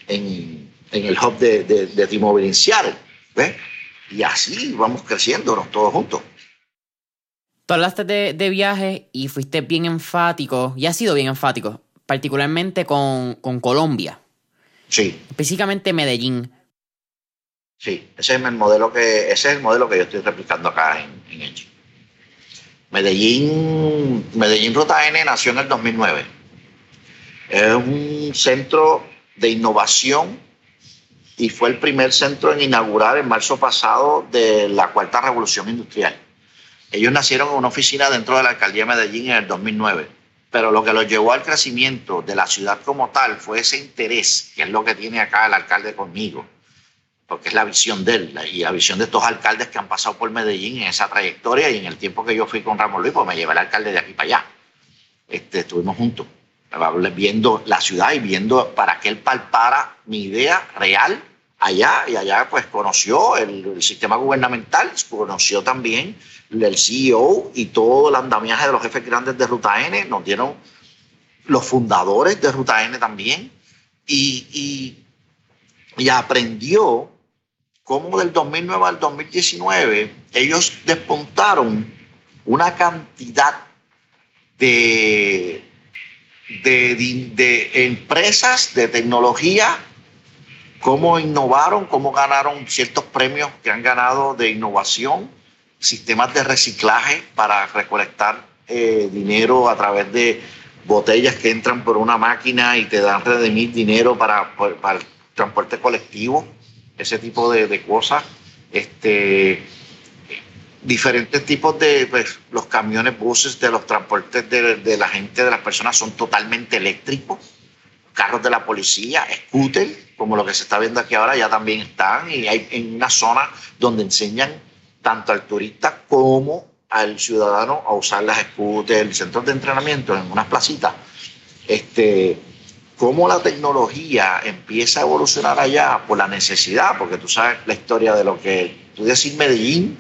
en, el hub de, de, de T-Mobile ¿Ves? Y así vamos creciéndonos todos juntos. Tú hablaste de, de viajes y fuiste bien enfático, y has sido bien enfático, particularmente con, con Colombia. Sí. Específicamente Medellín. Sí, ese es el modelo que, ese es el modelo que yo estoy replicando acá en, en Medellín, Medellín Ruta N nació en el 2009. Es un centro de innovación y fue el primer centro en inaugurar en marzo pasado de la cuarta revolución industrial. Ellos nacieron en una oficina dentro de la alcaldía de Medellín en el 2009, pero lo que los llevó al crecimiento de la ciudad como tal fue ese interés, que es lo que tiene acá el alcalde conmigo, porque es la visión de él y la visión de estos alcaldes que han pasado por Medellín en esa trayectoria y en el tiempo que yo fui con Ramón Luis, pues me llevé el alcalde de aquí para allá. Este, estuvimos juntos, viendo la ciudad y viendo para que él palpara mi idea real allá y allá pues conoció el, sistema gubernamental, conoció también el CEO y todo el andamiaje de los jefes grandes de Ruta N, nos dieron los fundadores de Ruta N también y, y, y aprendió cómo del 2009 al 2019 ellos despuntaron una cantidad de, de, empresas de tecnología, cómo innovaron, cómo ganaron ciertos premios que han ganado de innovación, sistemas de reciclaje para recolectar eh, dinero a través de botellas que entran por una máquina y te dan redimir dinero para, para el transporte colectivo ese tipo de, cosas. Este, diferentes tipos de, pues, los camiones, buses de los transportes de, la gente, de las personas son totalmente eléctricos. Carros de la policía, scooters, como lo que se está viendo aquí ahora, ya también están y hay en una zona donde enseñan tanto al turista como al ciudadano a usar las scooters, centros de entrenamiento en unas placitas. Este, cómo la tecnología empieza a evolucionar allá por la necesidad, porque tú sabes la historia de lo que tú decís Medellín,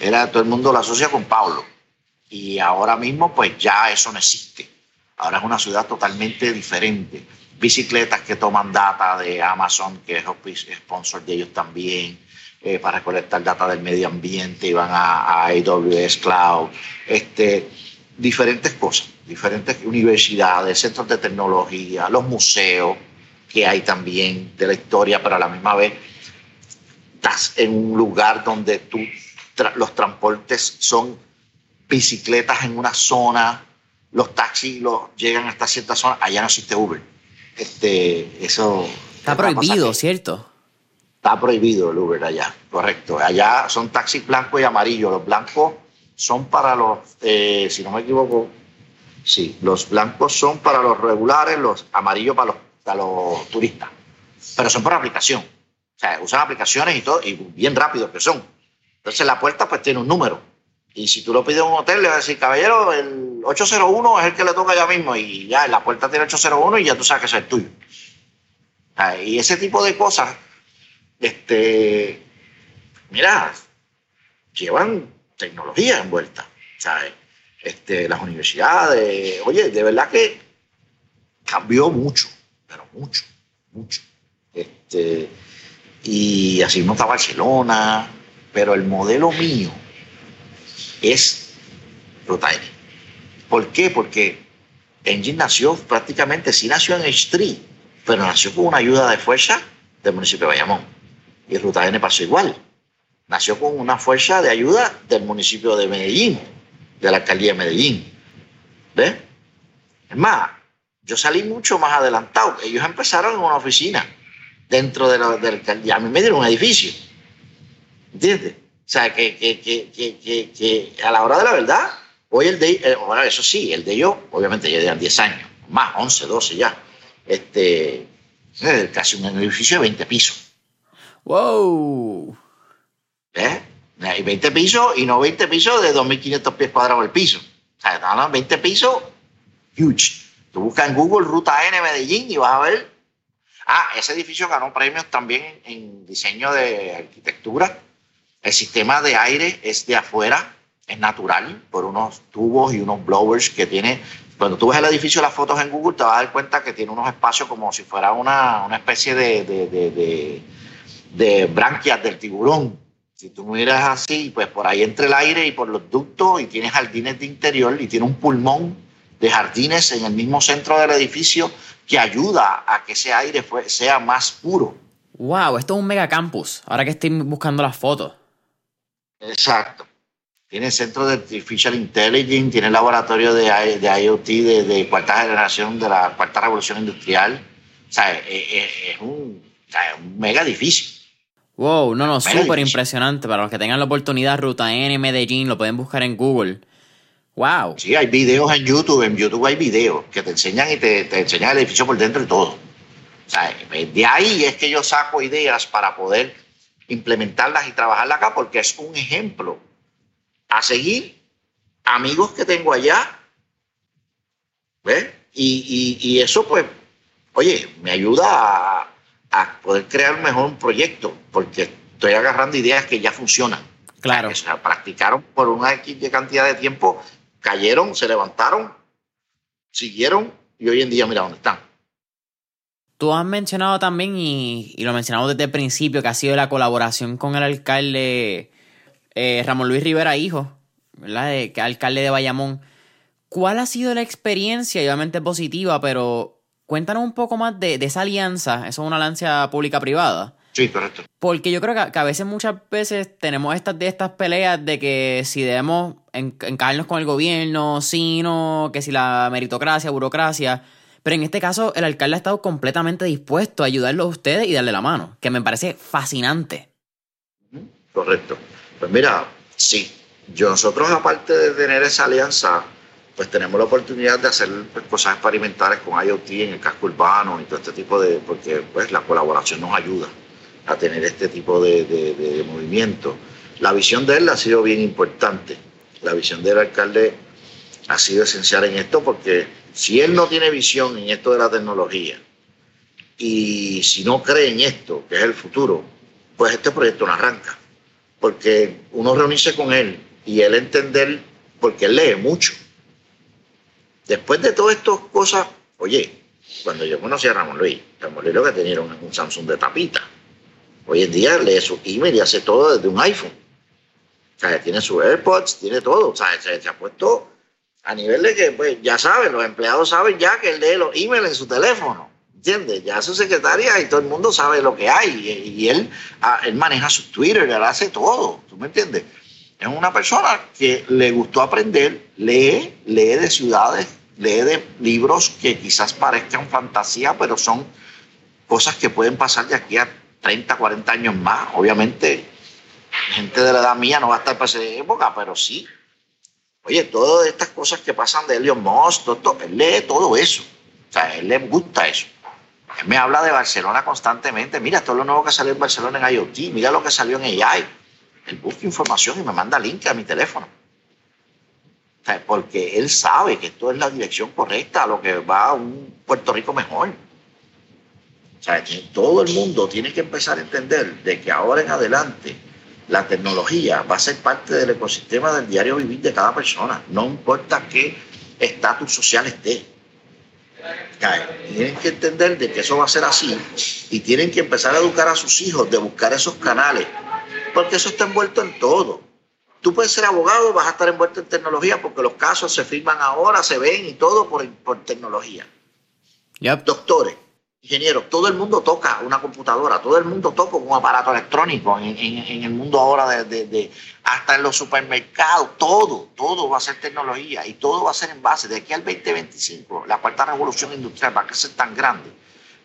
era todo el mundo lo asocia con Pablo. Y ahora mismo, pues ya eso no existe. Ahora es una ciudad totalmente diferente. Bicicletas que toman data de Amazon, que es sponsor de ellos también, eh, para recolectar data del medio ambiente y van a, AWS Cloud. Este, diferentes cosas, diferentes universidades, centros de tecnología, los museos que hay también de la historia, pero a la misma vez estás en un lugar donde tú, los transportes son bicicletas en una zona, los taxis los llegan hasta cierta zona, allá no existe Uber. Este, eso está prohibido, ¿cierto? Está prohibido el Uber allá, correcto. Allá son taxis blancos y amarillos. Los blancos son para los, eh, si no me equivoco, sí, los blancos son para los regulares, los amarillos para los, para los turistas. Pero son por aplicación. O sea, usan aplicaciones y todo, y bien rápido que son. Entonces la puerta pues tiene un número y si tú lo pides en un hotel, le vas a decir, caballero, el 801 es el que le toca ya mismo. Y ya, la puerta tiene 801 y ya tú sabes que es el tuyo. Y ese tipo de cosas, este, mira, llevan tecnología envuelta. ¿sabes? Este, las universidades, oye, de verdad que cambió mucho, pero mucho, mucho. Este, y así no está Barcelona, pero el modelo mío es N. ¿Por qué? Porque Engine nació prácticamente, sí nació en H3, pero nació con una ayuda de fuerza del municipio de Bayamón. Y Ruta N pasó igual. Nació con una fuerza de ayuda del municipio de Medellín, de la alcaldía de Medellín. ¿Ves? Es más, yo salí mucho más adelantado. Ellos empezaron en una oficina dentro de la, de la alcaldía. A mí me dieron un edificio. ¿Entiendes? O sea, que, que, que, que, a la hora de la verdad, hoy el de eh, ahora eso sí, el de ellos, obviamente ya llevan 10 años, más, 11, 12 ya. Este, casi un edificio de 20 pisos. ¡Wow! ¿Eh? Hay 20 pisos y no 20 pisos de 2.500 pies cuadrados el piso. O sea, no, 20 pisos, huge. Tú buscas en Google Ruta N Medellín y vas a ver. Ah, ese edificio ganó premios también en diseño de arquitectura el sistema de aire es de afuera, es natural, por unos tubos y unos blowers que tiene. Cuando tú ves el edificio, las fotos en Google, te vas a dar cuenta que tiene unos espacios como si fuera una, una especie de, de, de, de, branquias del tiburón. Si tú miras así, pues por ahí entra el aire y por los ductos y tienes jardines de interior y tiene un pulmón de jardines en el mismo centro del edificio que ayuda a que ese aire sea más puro. Wow, esto es un megacampus. Ahora que estoy buscando las fotos. Exacto. Tiene centro de Artificial Intelligence, tiene laboratorio de, de IoT de, cuarta generación de la cuarta revolución industrial. O sea, es, un, mega edificio. Wow, no, no, súper impresionante. Para los que tengan la oportunidad, Ruta N, Medellín, lo pueden buscar en Google. Wow. Sí, hay videos en YouTube. En YouTube hay videos que te enseñan y te, te enseñan el edificio por dentro y todo. O sea, de ahí es que yo saco ideas para poder implementarlas y trabajarlas acá porque es un ejemplo a seguir. Amigos que tengo allá, ¿ves? Y, eso, pues, oye, me ayuda a, poder crear un mejor proyecto porque estoy agarrando ideas que ya funcionan. Claro. O sea, practicaron por una X cantidad de tiempo, cayeron, se levantaron, siguieron y hoy en día mira dónde están. Tú has mencionado también, y, lo mencionamos desde el principio, que ha sido la colaboración con el alcalde eh, Ramón Luis Rivera, hijo, ¿verdad? De, que alcalde de Bayamón. ¿Cuál ha sido la experiencia? obviamente positiva, pero cuéntanos un poco más de, esa alianza. Eso es una alianza pública-privada. Sí, correcto. Porque yo creo que, a veces, muchas veces, tenemos estas, de estas peleas de que si debemos encajarnos con el gobierno, si no, que si la meritocracia, burocracia. Pero en este caso, el alcalde ha estado completamente dispuesto a ayudarlos a ustedes y darle la mano, que me parece fascinante. Correcto. Pues mira, sí, yo, nosotros aparte de tener esa alianza, pues tenemos la oportunidad de hacer pues, cosas experimentales con IoT en el casco urbano y todo este tipo de, porque pues la colaboración nos ayuda a tener este tipo de, de movimiento. La visión de él ha sido bien importante La visión del alcalde ha sido esencial en esto porque si él no tiene visión en esto de la tecnología y si no cree en esto, que es el futuro, pues este proyecto no arranca. Porque uno reunirse con él y él entender, porque él lee mucho. Después de todas estas cosas, oye, cuando yo conocí a Ramón Luis, Ramón Luis lo que tenía era un Samsung de tapita. Hoy en día lee su email y hace todo desde un iPhone. O sea, tiene sus AirPods, tiene todo. O sea, se, ha puesto a nivel de que, pues, ya saben, los empleados saben ya que él lee los emails en su teléfono. ¿Entiendes? Ya su secretaria y todo el mundo sabe lo que hay. Y, él, ah, él maneja su Twitter, él hace todo. ¿Tú me entiendes? Es una persona que le gustó aprender, lee, lee de ciudades, lee de libros que quizás parezcan fantasía, pero son cosas que pueden pasar de aquí a 30, 40 años más. Obviamente, gente de la edad mía no va a estar para esa época, pero sí. Oye, todas estas cosas que pasan de Elon Musk, todo, él lee todo eso. O sea, a él le gusta eso. Él me habla de Barcelona constantemente. Mira, todo lo nuevo que salió en Barcelona en IoT. Mira lo que salió en AI. Él busca información y me manda link a mi teléfono. Porque él sabe que esto es la dirección correcta a lo que va a un Puerto Rico mejor. Todo el mundo tiene que empezar a entender de que ahora en adelante la tecnología va a ser parte del ecosistema del diario vivir de cada persona, no importa qué estatus social esté. Tienen que entender de que eso va a ser así y tienen que empezar a educar a sus hijos de buscar esos canales, porque eso está envuelto en todo. Tú puedes ser abogado, vas a estar envuelto en tecnología porque los casos se firman ahora, se ven y todo por, por tecnología. Doctores, ingeniero, todo el mundo toca una computadora, todo el mundo toca un aparato electrónico en, el mundo ahora de, hasta en los supermercados, todo, todo va a ser tecnología y todo va a ser en base. De aquí al 2025, la cuarta revolución industrial va a crecer tan grande.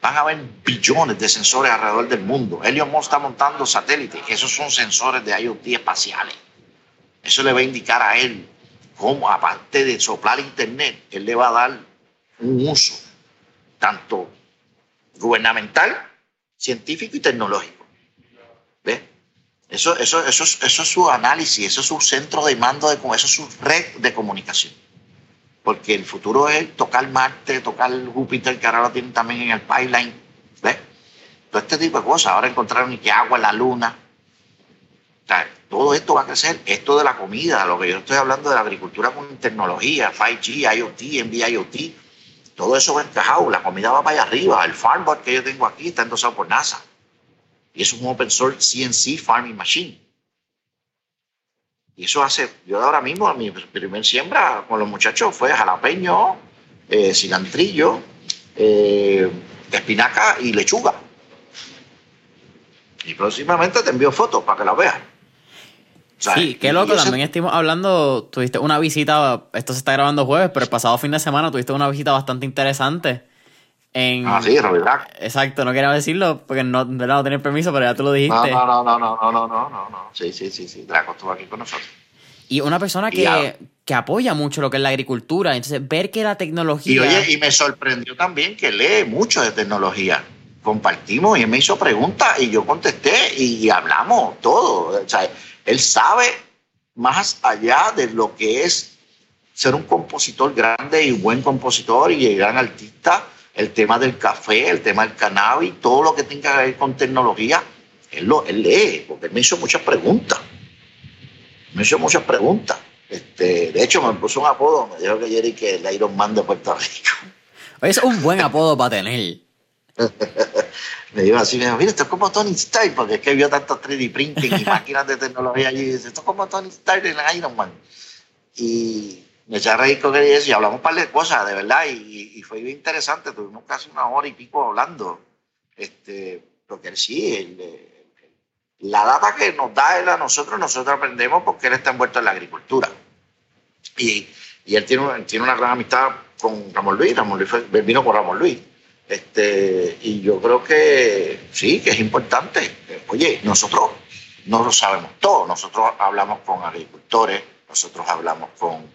Van a haber billones de sensores alrededor del mundo. Elon Musk está montando satélites, esos son sensores de IoT espaciales. Eso le va a indicar a él cómo, aparte de soplar internet, él le va a dar un uso tanto gubernamental, científico y tecnológico. ¿Ves? Eso, eso, eso, eso es su análisis, eso es su centro de mando, de, eso es su red de comunicación. Porque el futuro es tocar Marte, tocar Júpiter, que ahora lo tienen también en el pipeline. ¿Ves? Todo este tipo de cosas. Ahora encontraron que agua la luna. Todo esto va a crecer. Esto de la comida, lo que yo estoy hablando de la agricultura con tecnología, 5G, IoT, NB-IoT, todo eso va encajado, la comida va para allá arriba. El farmbot que yo tengo aquí está endosado por NASA. Y es un open source CNC Farming Machine. Y eso hace, yo ahora mismo, mi primer siembra con los muchachos fue jalapeño, eh, cilantrillo, eh, espinaca y lechuga. Y próximamente te envío fotos para que las veas. Sí, qué loco, también estuvimos hablando, tuviste una visita, esto se está grabando jueves, pero el pasado fin de semana tuviste una visita bastante interesante. En... Ah, sí, Robert Exacto, no quería decirlo porque no, no tenía permiso, pero ya tú lo dijiste. No, no, no, no, no, no, no, no, no. Sí, sí, sí, sí, Draco estuvo aquí con nosotros. Y una persona que, que apoya mucho lo que es la agricultura, entonces ver que la tecnología... Y oye, y me sorprendió también que lee mucho de tecnología compartimos y él me hizo preguntas y yo contesté y, hablamos todo. O sea, él sabe más allá de lo que es ser un compositor grande y buen compositor y gran artista, el tema del café, el tema del cannabis, todo lo que tenga que ver con tecnología, él, lo, él lee, porque me hizo muchas preguntas. Me hizo muchas preguntas. Este, de hecho, me puso un apodo, me dijo que Jerry que el Iron Man de Puerto Rico. Es un buen apodo para tener. me iba así, me dijo, mira, esto es como Tony Stark, porque es que vio tantos 3D printing y máquinas de tecnología allí, y dice, esto es como Tony Stark en Iron Man. Y me eché a reír con él y eso, y hablamos un par de cosas, de verdad, y, fue bien interesante, tuvimos casi una hora y pico hablando, este, porque él sí, la data que nos da él a nosotros, nosotros aprendemos porque él está envuelto en la agricultura. Y, y él tiene, tiene una gran amistad con Ramón Luis, Ramón Luis vino con Ramón Luis este, y yo creo que sí, que es importante. Oye, nosotros no lo sabemos todo. Nosotros hablamos con agricultores, nosotros hablamos con,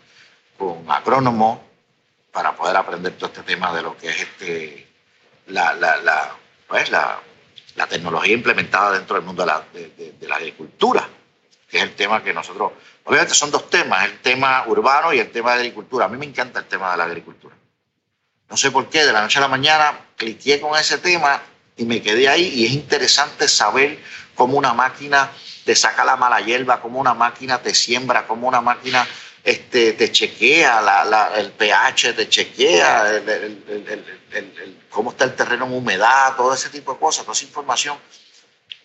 con agrónomos para poder aprender todo este tema de lo que es este, la, la, pues, la, la tecnología implementada dentro del mundo de la, de, la agricultura. que es el tema que nosotros, obviamente son dos temas, el tema urbano y el tema de agricultura. A mí me encanta el tema de la agricultura. No sé por qué, de la noche a la mañana cliqué con ese tema y me quedé ahí. Y es interesante saber cómo una máquina te saca la mala hierba, cómo una máquina te siembra, cómo una máquina este, te chequea el pH, te chequea cómo está el terreno en humedad, todo ese tipo de cosas, toda esa información.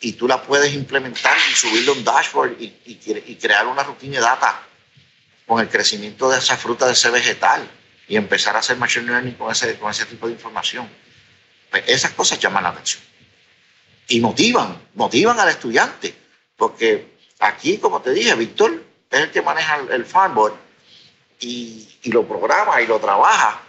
Y tú la puedes implementar y subirle un dashboard y, y, crear una rutina de data con el crecimiento de esa fruta, de ese vegetal y empezar a hacer machine learning con ese, con ese tipo de información. Pues esas cosas llaman la atención y motivan, motivan al estudiante, porque aquí, como te dije, Víctor es el que maneja el, farmboard y, y, lo programa y lo trabaja.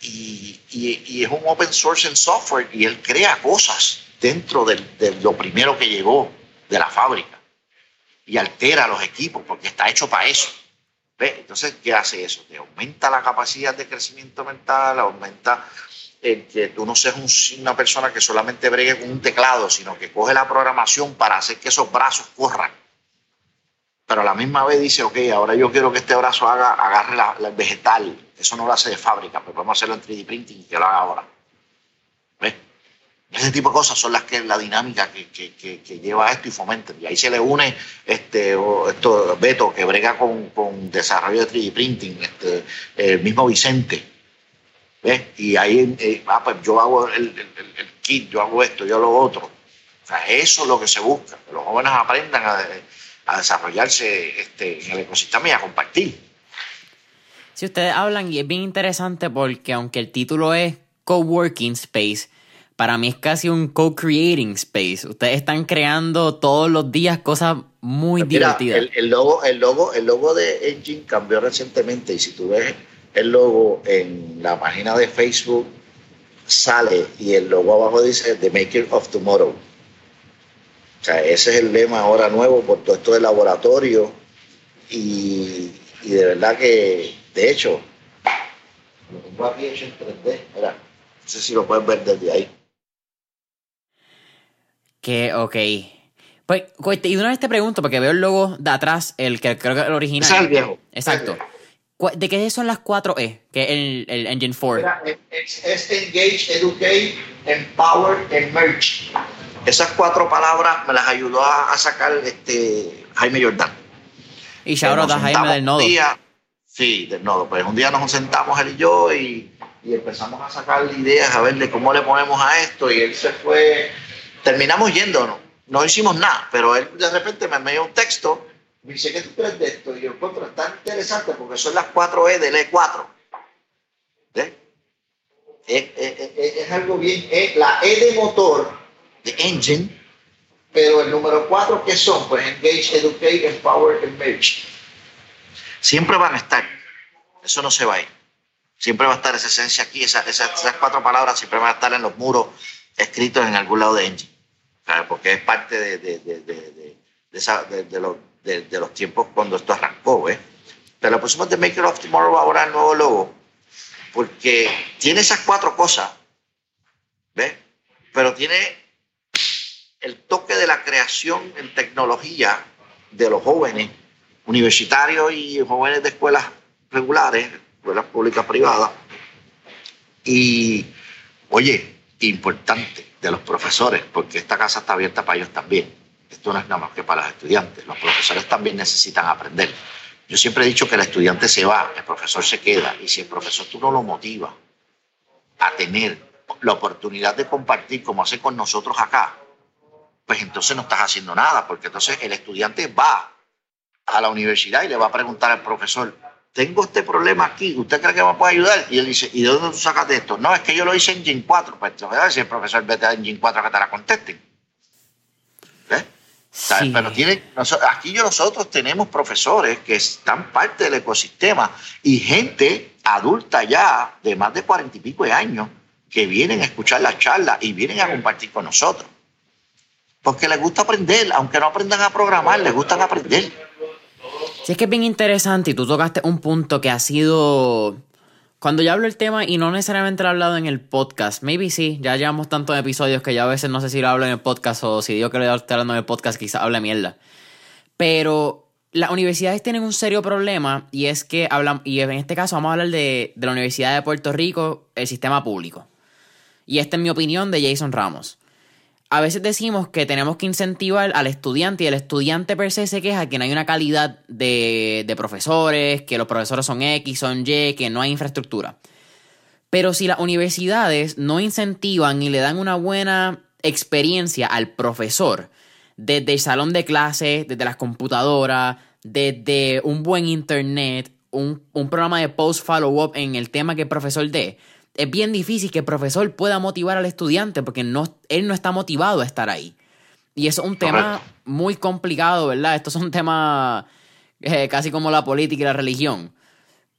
Y, y, es un open source en software y él crea cosas dentro de, lo primero que llegó de la fábrica y altera los equipos porque está hecho para eso. Entonces, ¿qué hace eso? Te aumenta la capacidad de crecimiento mental, aumenta el que tú no seas una persona que solamente bregue con un teclado, sino que coge la programación para hacer que esos brazos corran pero a la misma vez dice, ok, ahora yo quiero que este brazo haga, agarre la, vegetal, eso no lo hace de fábrica, pero podemos hacerlo en 3D printing y que lo haga ahora. ¿Ves? Ese tipo de cosas son las que la dinámica que, que, que, lleva esto y fomenta. Y ahí se le une este, esto, Beto, que brega con, con desarrollo de 3D printing, este, el mismo Vicente. ¿Ves? Y ahí, eh, ah, pues yo hago el, el, el, kit, yo hago esto, yo lo otro. O sea, eso es lo que se busca, que los jóvenes aprendan a a desarrollarse este, en el ecosistema y a compartir. Si ustedes hablan, y es bien interesante porque aunque el título es Coworking Space, para mí es casi un co-creating space. Ustedes están creando todos los días cosas muy divertidas. El, logo, el, logo, el logo de Engine cambió recientemente y si tú ves el logo en la página de Facebook, sale y el logo abajo dice The Maker of Tomorrow. O sea, ese es el lema ahora nuevo por todo esto del laboratorio y, de verdad que, de hecho, lo tengo aquí hecho en 3D, mira, no sé si lo pueden ver desde ahí. Que, ok. Pues, y una vez te pregunto, porque veo el logo de atrás, el que creo que es el original. Ese es el viejo. Exacto. ¿De qué son las 4E? Que es el, el Engine 4. Mira, es, es Engage, Educate, Empower, and Merge. Esas cuatro palabras me las ayudó a, sacar este Jaime Jordán. Y ya ahora da Jaime del nodo. sí, del nodo. Pues un día nos sentamos él y yo y, empezamos a sacar ideas a ver de cómo le ponemos a esto. Y él se fue. Terminamos yéndonos. No hicimos nada, pero él de repente me dio un texto. Me dice, ¿qué tú crees de esto? Y yo encuentro tan interesante porque son las cuatro E del E4. ¿Ves? Es, es, algo bien. la E de motor the engine, pero el número cuatro, ¿qué son? Pues engage, educate, empower, merge. Siempre van a estar. Eso no se va a ir. Siempre va a estar esa esencia aquí, esas, esas cuatro palabras siempre van a estar en los muros escritos en algún lado de engine. Porque es parte de, de, de, de los, los, tiempos cuando esto arrancó. ¿eh? Pero pusimos de Maker of Tomorrow ahora el nuevo logo, porque tiene esas cuatro cosas, ¿ves? Pero tiene el toque de la creación en tecnología de los jóvenes universitarios y jóvenes de escuelas regulares, escuelas públicas privadas. Y, oye, importante, de los profesores, porque esta casa está abierta para ellos también. Esto no es nada más que para los estudiantes. Los profesores también necesitan aprender. Yo siempre he dicho que el estudiante se va, el profesor se queda. Y si el profesor tú no lo motivas a tener la oportunidad de compartir como hace con nosotros acá, pues entonces no estás haciendo nada, porque entonces el estudiante va a la universidad y le va a preguntar al profesor, tengo este problema aquí, ¿usted cree que me puede ayudar? Y él dice, ¿y de dónde tú sacas de esto? No, es que yo lo hice en Gen 4. Pues entonces si el profesor vete en Gen 4 que te la contesten. ¿Ves? Pero tiene, aquí nosotros tenemos profesores que están parte del ecosistema y gente adulta ya de más de cuarenta y pico de años que vienen a escuchar las charlas y vienen a compartir con nosotros porque les gusta aprender, aunque no aprendan a programar, les gusta aprender. Sí, es que es bien interesante y tú tocaste un punto que ha sido... Cuando yo hablo el tema y no necesariamente lo he hablado en el podcast, maybe sí, ya llevamos tantos episodios que ya a veces no sé si lo hablo en el podcast o si digo que lo estoy hablando en el podcast quizás hable mierda. Pero las universidades tienen un serio problema y es que hablan, y en este caso vamos a hablar de, de la Universidad de Puerto Rico, el sistema público. Y esta es mi opinión de Jason Ramos. A veces decimos que tenemos que incentivar al estudiante y el estudiante per se se queja que no hay una calidad de, profesores, que los profesores son X, son Y, que no hay infraestructura. Pero si las universidades no incentivan y le dan una buena experiencia al profesor, desde el salón de clases, desde las computadoras, desde un buen internet, un, un programa de post-follow-up en el tema que el profesor dé, es bien difícil que el profesor pueda motivar al estudiante porque no, él no está motivado a estar ahí. Y es un tema muy complicado, ¿verdad? Estos son temas eh, casi como la política y la religión.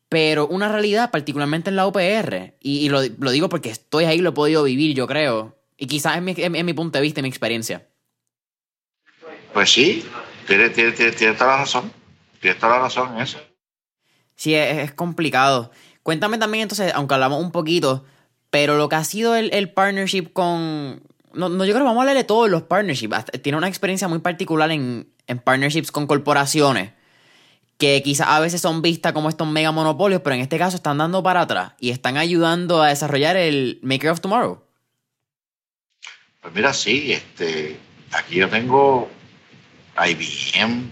Pero una realidad, particularmente en la UPR, y, lo, digo porque estoy ahí, lo he podido vivir, yo creo. Y quizás es mi, mi punto de vista y mi experiencia. Pues sí, tiene, tiene, tiene, toda la razón. Tiene toda la razón en eso. Sí, es complicado. Cuéntame también entonces, aunque hablamos un poquito, pero lo que ha sido el, partnership con... No, yo creo que vamos a hablar de todos los partnerships. Tiene una experiencia muy particular en, partnerships con corporaciones que quizás a veces son vistas como estos mega monopolios, pero en este caso están dando para atrás y están ayudando a desarrollar el Maker of Tomorrow. Pues mira, sí, este, aquí yo tengo IBM.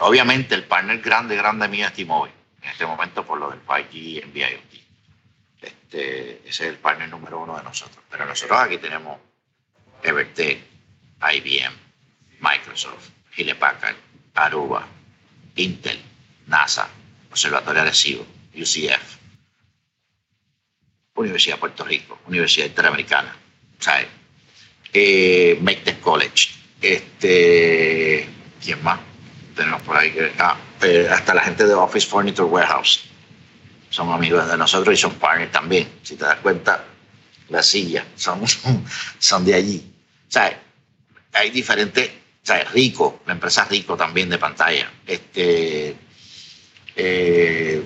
Obviamente el partner grande, grande mío es T-Mobile en este momento por lo del 5G en VIOT. Este, ese es el partner número uno de nosotros. Pero nosotros aquí tenemos Evertech, IBM, Microsoft, Hewlett Packard, Aruba, Intel, NASA, Observatorio Arecibo, UCF, Universidad de Puerto Rico, Universidad Interamericana, ¿sabes? Eh, College, este, ¿quién más? Tenemos por ahí que ah, eh, hasta la gente de Office Furniture Warehouse son amigos de nosotros y son partners también. Si te das cuenta, las sillas son, son de allí. O sea, hay diferentes, o sea, Rico, la empresa Rico también de pantalla. Este, eh,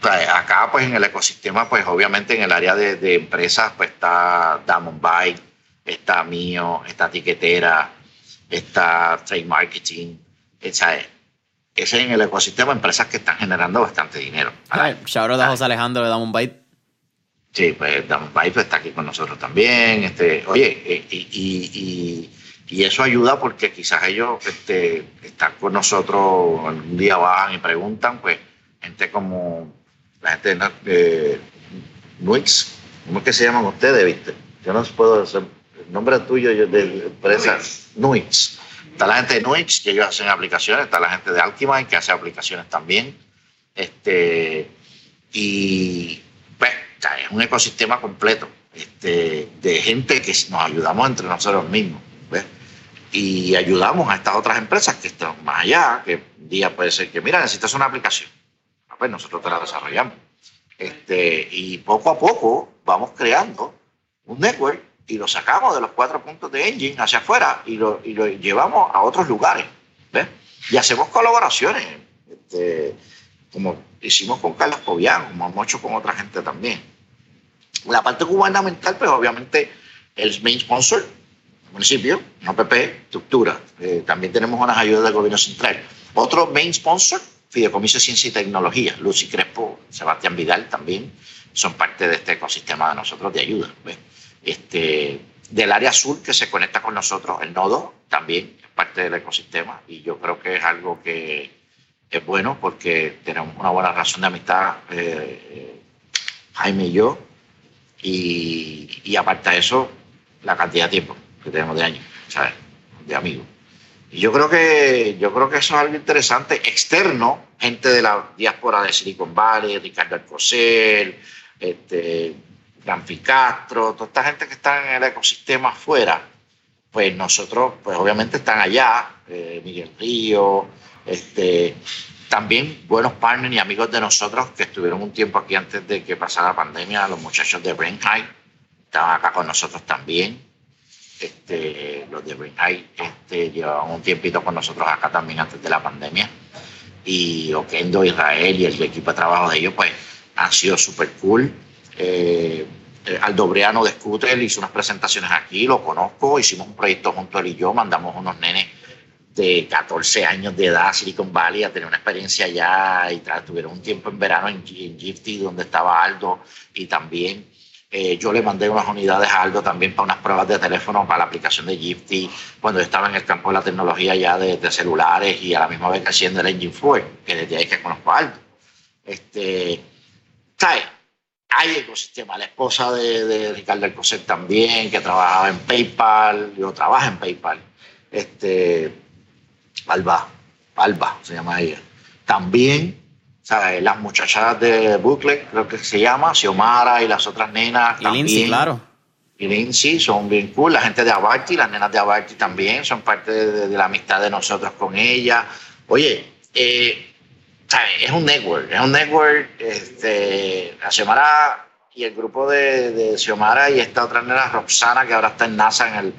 pues, acá, pues en el ecosistema, pues obviamente en el área de, empresas, pues está Diamond Bike, está Mío, está Tiquetera, está Trade Marketing, ¿sabes? Ese en el ecosistema empresas que están generando bastante dinero. Shout a José Alejandro de Damon Byte. Sí, pues Damon Byte está aquí con nosotros también. Este, oye, eh, y, eso ayuda porque quizás ellos este, están con nosotros, algún día bajan y preguntan, pues gente como la gente de Nuix, ¿cómo es que se llaman ustedes, viste? Yo no puedo hacer el nombre tuyo de empresa Nuix Está la gente de Nuix, que ellos hacen aplicaciones, está la gente de Alchemine, que hace aplicaciones también. Este, y pues, es un ecosistema completo este, de gente que nos ayudamos entre nosotros mismos. Y ayudamos a estas otras empresas que están más allá, que un día puede ser que, mira, necesitas una aplicación. Ah, pues nosotros te la desarrollamos. Este, y poco a poco vamos creando un network y lo sacamos de los cuatro puntos de engine hacia afuera y lo, y lo llevamos a otros lugares. ¿ves? Y hacemos colaboraciones, este, como hicimos con Carlos Pobián, como hemos hecho con otra gente también. La parte gubernamental, pues obviamente el main sponsor, municipio, no PP, estructura. Eh, también tenemos unas ayudas del gobierno central. Otro main sponsor, Fideicomiso de Ciencia y Tecnología, Lucy Crespo, Sebastián Vidal también son parte de este ecosistema de nosotros de ayuda. ¿ves? Este, del área sur que se conecta con nosotros, el nodo también es parte del ecosistema y yo creo que es algo que es bueno porque tenemos una buena relación de amistad eh, Jaime y yo y, y, aparte de eso la cantidad de tiempo que tenemos de años, ¿sabes? De amigos. Y yo creo que yo creo que eso es algo interesante externo, gente de la diáspora de Silicon Valley, Ricardo Alcocer, este, Castro, toda esta gente que está en el ecosistema afuera, pues nosotros, pues obviamente están allá, eh, Miguel Río, este, también buenos partners y amigos de nosotros que estuvieron un tiempo aquí antes de que pasara la pandemia, los muchachos de Brain High, estaban acá con nosotros también. Este, los de Brain High este, llevaban un tiempito con nosotros acá también antes de la pandemia. Y Oquendo, Israel y el equipo de trabajo de ellos, pues han sido súper cool. Eh, eh, Aldobreano de Scooter hizo unas presentaciones aquí, lo conozco, hicimos un proyecto junto él y yo, mandamos unos nenes de 14 años de edad Silicon Valley a tener una experiencia allá y tuvieron un tiempo en verano en, en Gifty donde estaba Aldo y también eh, yo le mandé unas unidades a Aldo también para unas pruebas de teléfono para la aplicación de Gifty cuando estaba en el campo de la tecnología ya de, celulares y a la misma vez haciendo el Engine Fluid, que desde ahí que conozco a Aldo. Este, ¿sabes? Hay ecosistema. La esposa de, de Ricardo Alcocer también, que trabajaba en PayPal, yo trabajo en PayPal. Este, Alba, Alba se llama ella. También las muchachas de Bucle, creo que se llama, Xiomara y las otras nenas. Y Lindsay, claro. Y Lindsay son bien cool. La gente de Abarty, las nenas de Abarty también son parte de, la amistad de nosotros con ella. Oye, eh, es un network, es un network. Este, la Xiomara y el grupo de, de Xiomara y esta otra nena, Roxana, que ahora está en NASA en el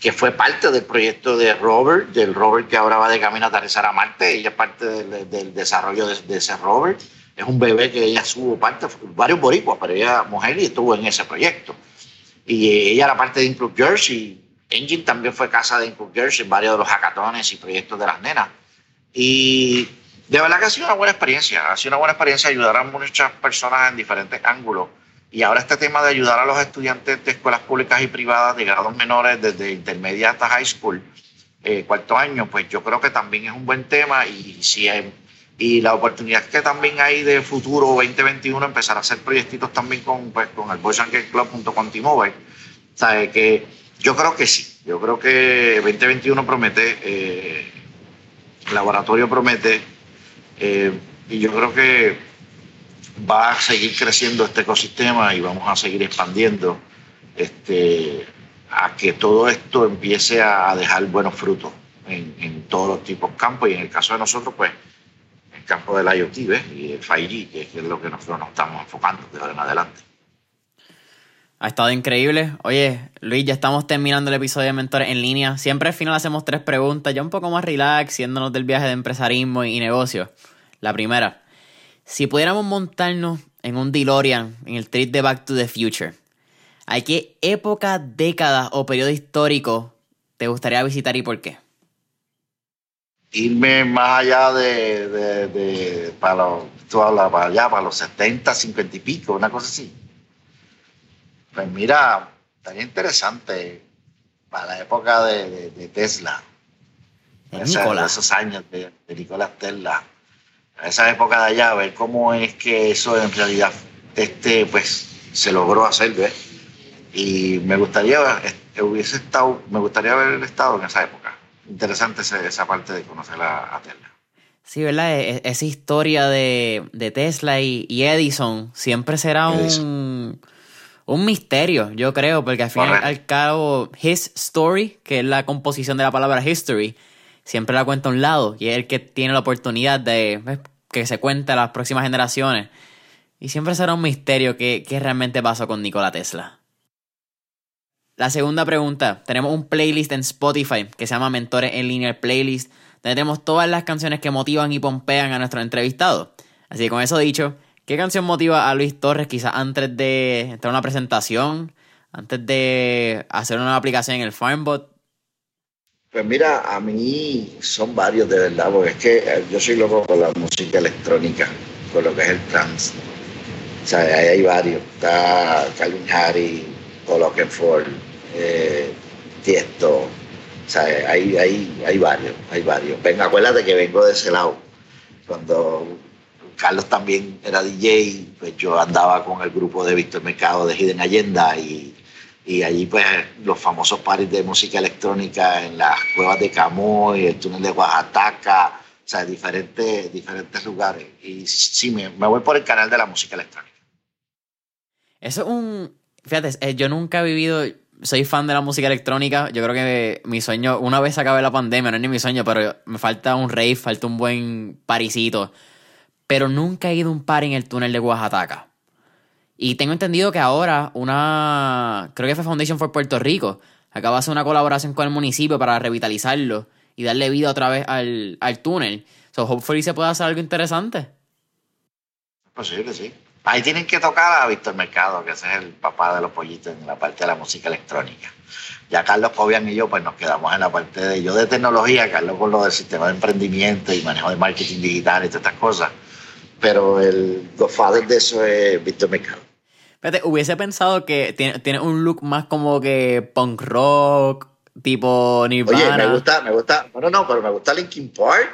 que fue parte del proyecto de Robert, del Robert que ahora va de camino a aterrizar a Marte. Ella es parte del, desarrollo de, ese Robert. Es un bebé que ella estuvo parte, varios boricuas, pero ella mujer y estuvo en ese proyecto. Y ella era parte de Include Jersey. Engine también fue casa de Include Jersey varios de los hackatones y proyectos de las nenas. Y de verdad que ha sido una buena experiencia. Ha sido una buena experiencia ayudar a muchas personas en diferentes ángulos y ahora este tema de ayudar a los estudiantes de escuelas públicas y privadas de grados menores desde intermedia hasta high school, eh, cuarto año, pues yo creo que también es un buen tema y, si y la oportunidad que también hay de futuro 2021 empezar a hacer proyectitos también con, pues, con el Boys and Girls Club junto con T-Mobile. ¿Sabe? Que yo creo que sí, yo creo que 2021 promete, eh, el laboratorio promete, eh, y yo creo que va a seguir creciendo este ecosistema y vamos a seguir expandiendo este, a que todo esto empiece a dejar buenos frutos en, todos los tipos de campos y en el caso de nosotros, pues el campo del IoT y el 5G, que, es lo que nosotros nos estamos enfocando de ahora en adelante. Ha estado increíble. Oye, Luis, ya estamos terminando el episodio de Mentores en línea. Siempre al final hacemos tres preguntas, ya un poco más relax, yéndonos del viaje de empresarismo y negocio. La primera, si pudiéramos montarnos en un DeLorean en el trip de Back to the Future, ¿a qué época, década o periodo histórico te gustaría visitar y por qué? Irme más allá de, para, los, para allá, para los 70, 50 y pico, una cosa así. Pues mira, estaría interesante para la época de, Tesla. esos años de, de Nicolás Tesla a esa época de allá, a ver cómo es que eso en realidad este, pues, se logró hacer, Y me gustaría, hubiese estado, me gustaría haber estado en esa época. Interesante esa, parte de conocer a, Tesla. Sí, ¿verdad? E, e, esa historia de, Tesla y, Edison siempre será un, un misterio, yo creo, porque al fin y al cabo, his story, que es la composición de la palabra history, siempre la cuenta a un lado y es el que tiene la oportunidad de que se cuente a las próximas generaciones. Y siempre será un misterio qué, realmente pasó con Nikola Tesla. La segunda pregunta, tenemos un playlist en Spotify que se llama Mentores en Línea Playlist, donde tenemos todas las canciones que motivan y pompean a nuestro entrevistado. Así que con eso dicho, ¿qué canción motiva a Luis Torres quizás antes de entrar una presentación, antes de hacer una aplicación en el Farmbot? Pues mira, a mí son varios de verdad, porque es que eh, yo soy loco con la música electrónica, con lo que es el trance. O sea, ahí hay varios. Está Calvin Harris, Oakenfold, eh, Tiesto. O sea, hay, hay, hay varios, hay varios. Venga, acuérdate que vengo de ese lado. Cuando Carlos también era DJ, pues yo andaba con el grupo de Víctor Mercado de Hidden Agenda y y allí pues los famosos pares de música electrónica en las cuevas de Camoy, el túnel de Oaxaca, o sea, diferentes, diferentes lugares. Y sí, me, voy por el canal de la música electrónica. Eso es un... Fíjate, eh, yo nunca he vivido... Soy fan de la música electrónica. Yo creo que mi sueño, una vez acabe la pandemia, no es ni mi sueño, pero me falta un rave, falta un buen parisito. Pero nunca he ido un par en el túnel de Oaxaca. Y tengo entendido que ahora una, creo que fue Foundation for Puerto Rico, acaba de hacer una colaboración con el municipio para revitalizarlo y darle vida otra vez al, túnel. So, hopefully se puede hacer algo interesante. Es posible, sí. Ahí tienen que tocar a Víctor Mercado, que ese es el papá de los pollitos en la parte de la música electrónica. Ya Carlos Cobian y yo pues nos quedamos en la parte de yo de tecnología, Carlos con lo del sistema de emprendimiento y manejo de marketing digital y todas estas cosas. Pero el godfather de eso es Víctor Mercado. Fíjate, hubiese pensado que tiene, tiene un look más como que punk rock, tipo Nirvana. Oye, me gusta, me gusta, no, no, pero me gusta Linkin Park,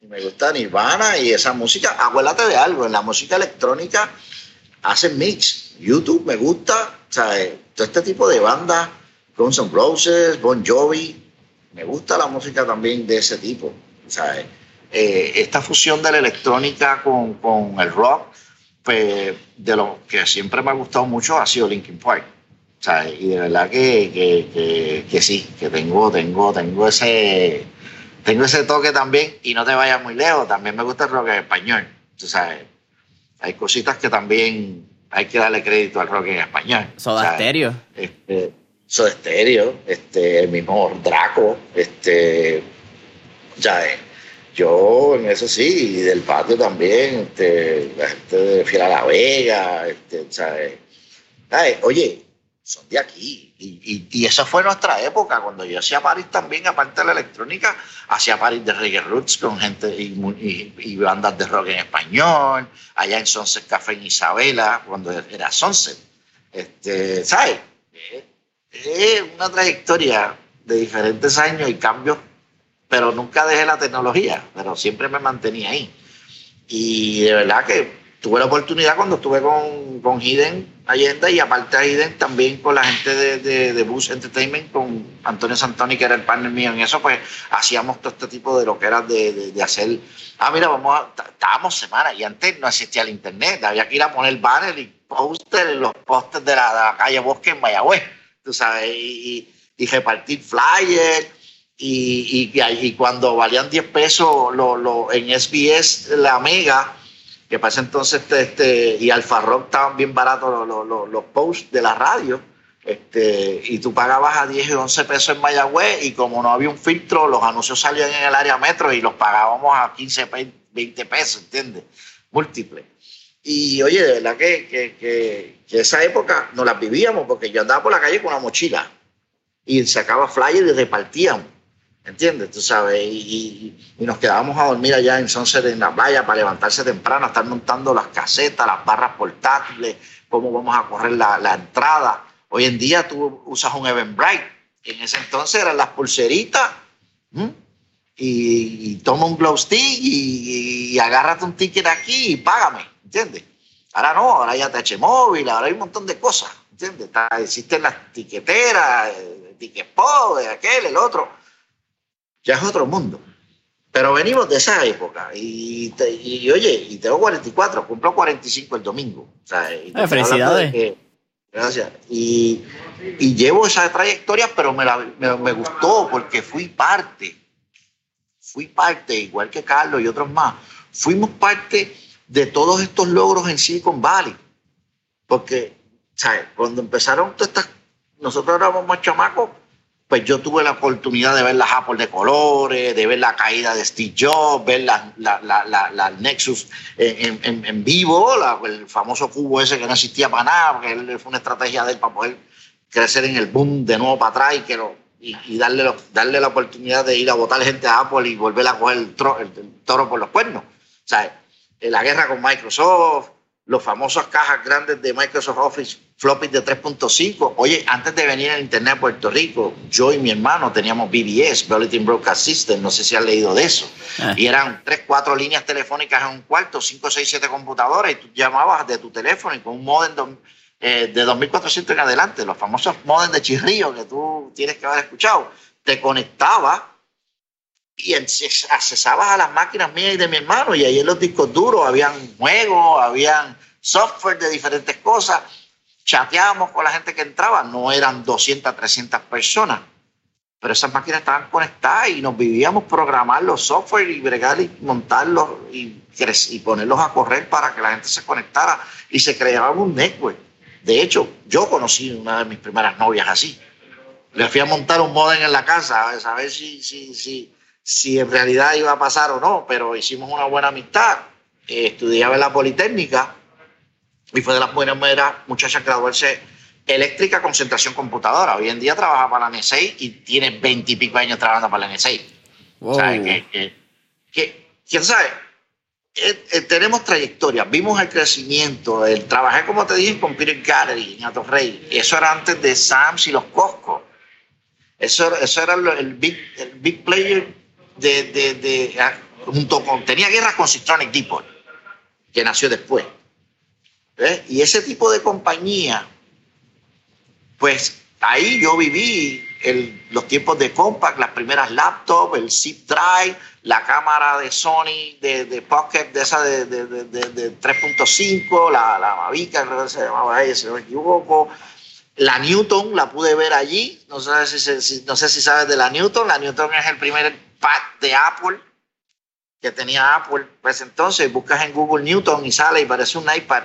y me gusta Nirvana y esa música. Acuérdate de algo, en la música electrónica hacen mix. YouTube me gusta, ¿sabes? Todo este tipo de bandas, Guns N' Roses, Bon Jovi, me gusta la música también de ese tipo, ¿sabes? Eh, esta fusión de la electrónica con, con el rock, pues de lo que siempre me ha gustado mucho ha sido Linkin Park. Y de verdad que, que, que, sí, que tengo, tengo, tengo ese tengo ese toque también y no te vayas muy lejos, también me gusta el rock en español. Tú sabes, hay cositas que también hay que darle crédito al rock en español. Soda Stereo. Este, Soda Stereo, este, el mismo Draco, este, ya yo en eso sí, y del patio también, este, la gente de Fiera La Vega, este, ¿sabes? oye, son de aquí. Y, y, esa fue nuestra época, cuando yo hacía París también, aparte de la electrónica, hacía París de reggae roots con gente y, y, bandas de rock en español, allá en Sunset Café en Isabela, cuando era Sunset. Este, ¿Sabes? Es una trayectoria de diferentes años y cambios, pero nunca dejé la tecnología, pero siempre me mantenía ahí. Y de verdad que tuve la oportunidad cuando estuve con, con Hidden Allende y aparte de Hidden también con la gente de, de, de Bus Entertainment, con Antonio Santoni, que era el partner mío en eso, pues hacíamos todo este tipo de lo que era de, de hacer, ah, mira, vamos a, estábamos semanas y antes no existía el internet, había que ir a poner banner y póster los postes de la, calle Bosque en Mayagüez, tú sabes, y, y, repartir flyers. Y, y, y, cuando valían 10 pesos lo, lo, en SBS, la mega, que pasa entonces este, este, y Alfa Rock estaban bien baratos los, los, los, posts de la radio, este, y tú pagabas a 10 y 11 pesos en Mayagüez y como no había un filtro, los anuncios salían en el área metro y los pagábamos a 15, 20 pesos, ¿entiendes? Múltiples. Y oye, de verdad que, que, que, que, esa época no las vivíamos porque yo andaba por la calle con una mochila y sacaba flyers y repartíamos. ¿Entiendes? Tú sabes, y, nos quedábamos a dormir allá en Sunset en la playa para levantarse temprano, estar montando las casetas, las barras portátiles, cómo vamos a correr la, la entrada. Hoy en día tú usas un Eventbrite, en ese entonces eran las pulseritas, y, toma un glow stick y, agárrate un ticket aquí y págame, ¿entiendes? Ahora no, ahora ya te móvil, ahora hay un montón de cosas, ¿entiendes? existen las tiqueteras, el ticket de aquel, el otro ya es otro mundo. Pero venimos de esa época y, y, oye, y tengo 44, cumplo 45 el domingo. O felicidades. gracias. Y, y, llevo esa trayectoria, pero me, la, me, me, gustó porque fui parte. Fui parte, igual que Carlos y otros más. Fuimos parte de todos estos logros en Silicon Valley. Porque, ¿sabes? Cuando empezaron todas estas. Nosotros éramos más chamacos, pues yo tuve la oportunidad de ver las Apple de colores, de ver la caída de Steve Jobs, ver la, la, la, Nexus en, en, en vivo, el famoso cubo ese que no existía para nada, porque fue una estrategia de él para poder crecer en el boom de nuevo para atrás y, que lo, y, darle, darle la oportunidad de ir a votar gente a Apple y volver a coger el, el toro por los cuernos. O sea, la guerra con Microsoft, los famosos cajas grandes de Microsoft Office floppy de 3.5. Oye, antes de venir al Internet a Puerto Rico, yo y mi hermano teníamos BBS, Bulletin Broadcast System, no sé si has leído de eso. Ah. Y eran tres, cuatro líneas telefónicas en un cuarto, cinco, seis, siete computadoras, y tú llamabas de tu teléfono y con un modem eh, de 2400 en adelante, los famosos modem de chirrío que tú tienes que haber escuchado, te conectabas y accesabas a las máquinas mías y de mi hermano, y ahí en los discos duros habían juegos, habían software de diferentes cosas, chateábamos con la gente que entraba, no eran 200, 300 personas, pero esas máquinas estaban conectadas y nos vivíamos programar los software y bregar y montarlos y, y ponerlos a correr para que la gente se conectara y se creaba un network. De hecho, yo conocí una de mis primeras novias así. Le fui a montar un modem en la casa a ver si, si, si, si en realidad iba a pasar o no, pero hicimos una buena amistad. Estudiaba en la Politécnica y fue de las buenas muchachas graduarse eléctrica concentración computadora. Hoy en día trabaja para la NSA y tiene veintipico años trabajando para la NSA. O sea, que, quién sabe, eh, eh, tenemos trayectoria, vimos el crecimiento, el trabajé como te dije en Computer Gallery en Atorrey, eso era antes de Sams y los Costco. Eso, eso era el big, el big player de, de, de, ah, junto con, tenía guerras con Citronic Depot, que nació después. Y ese tipo de compañía, pues ahí yo viví el, los tiempos de compact, las primeras laptops, el zip drive, la cámara de Sony de, de Pocket, de esa de, de, de 3.5, la, la Mavica, se llamaba ahí, si no me equivoco. La Newton la pude ver allí, no sé si, no sé si sabes de la Newton, la Newton es el primer pad de Apple que tenía Apple, pues entonces buscas en Google Newton y sale y parece un iPad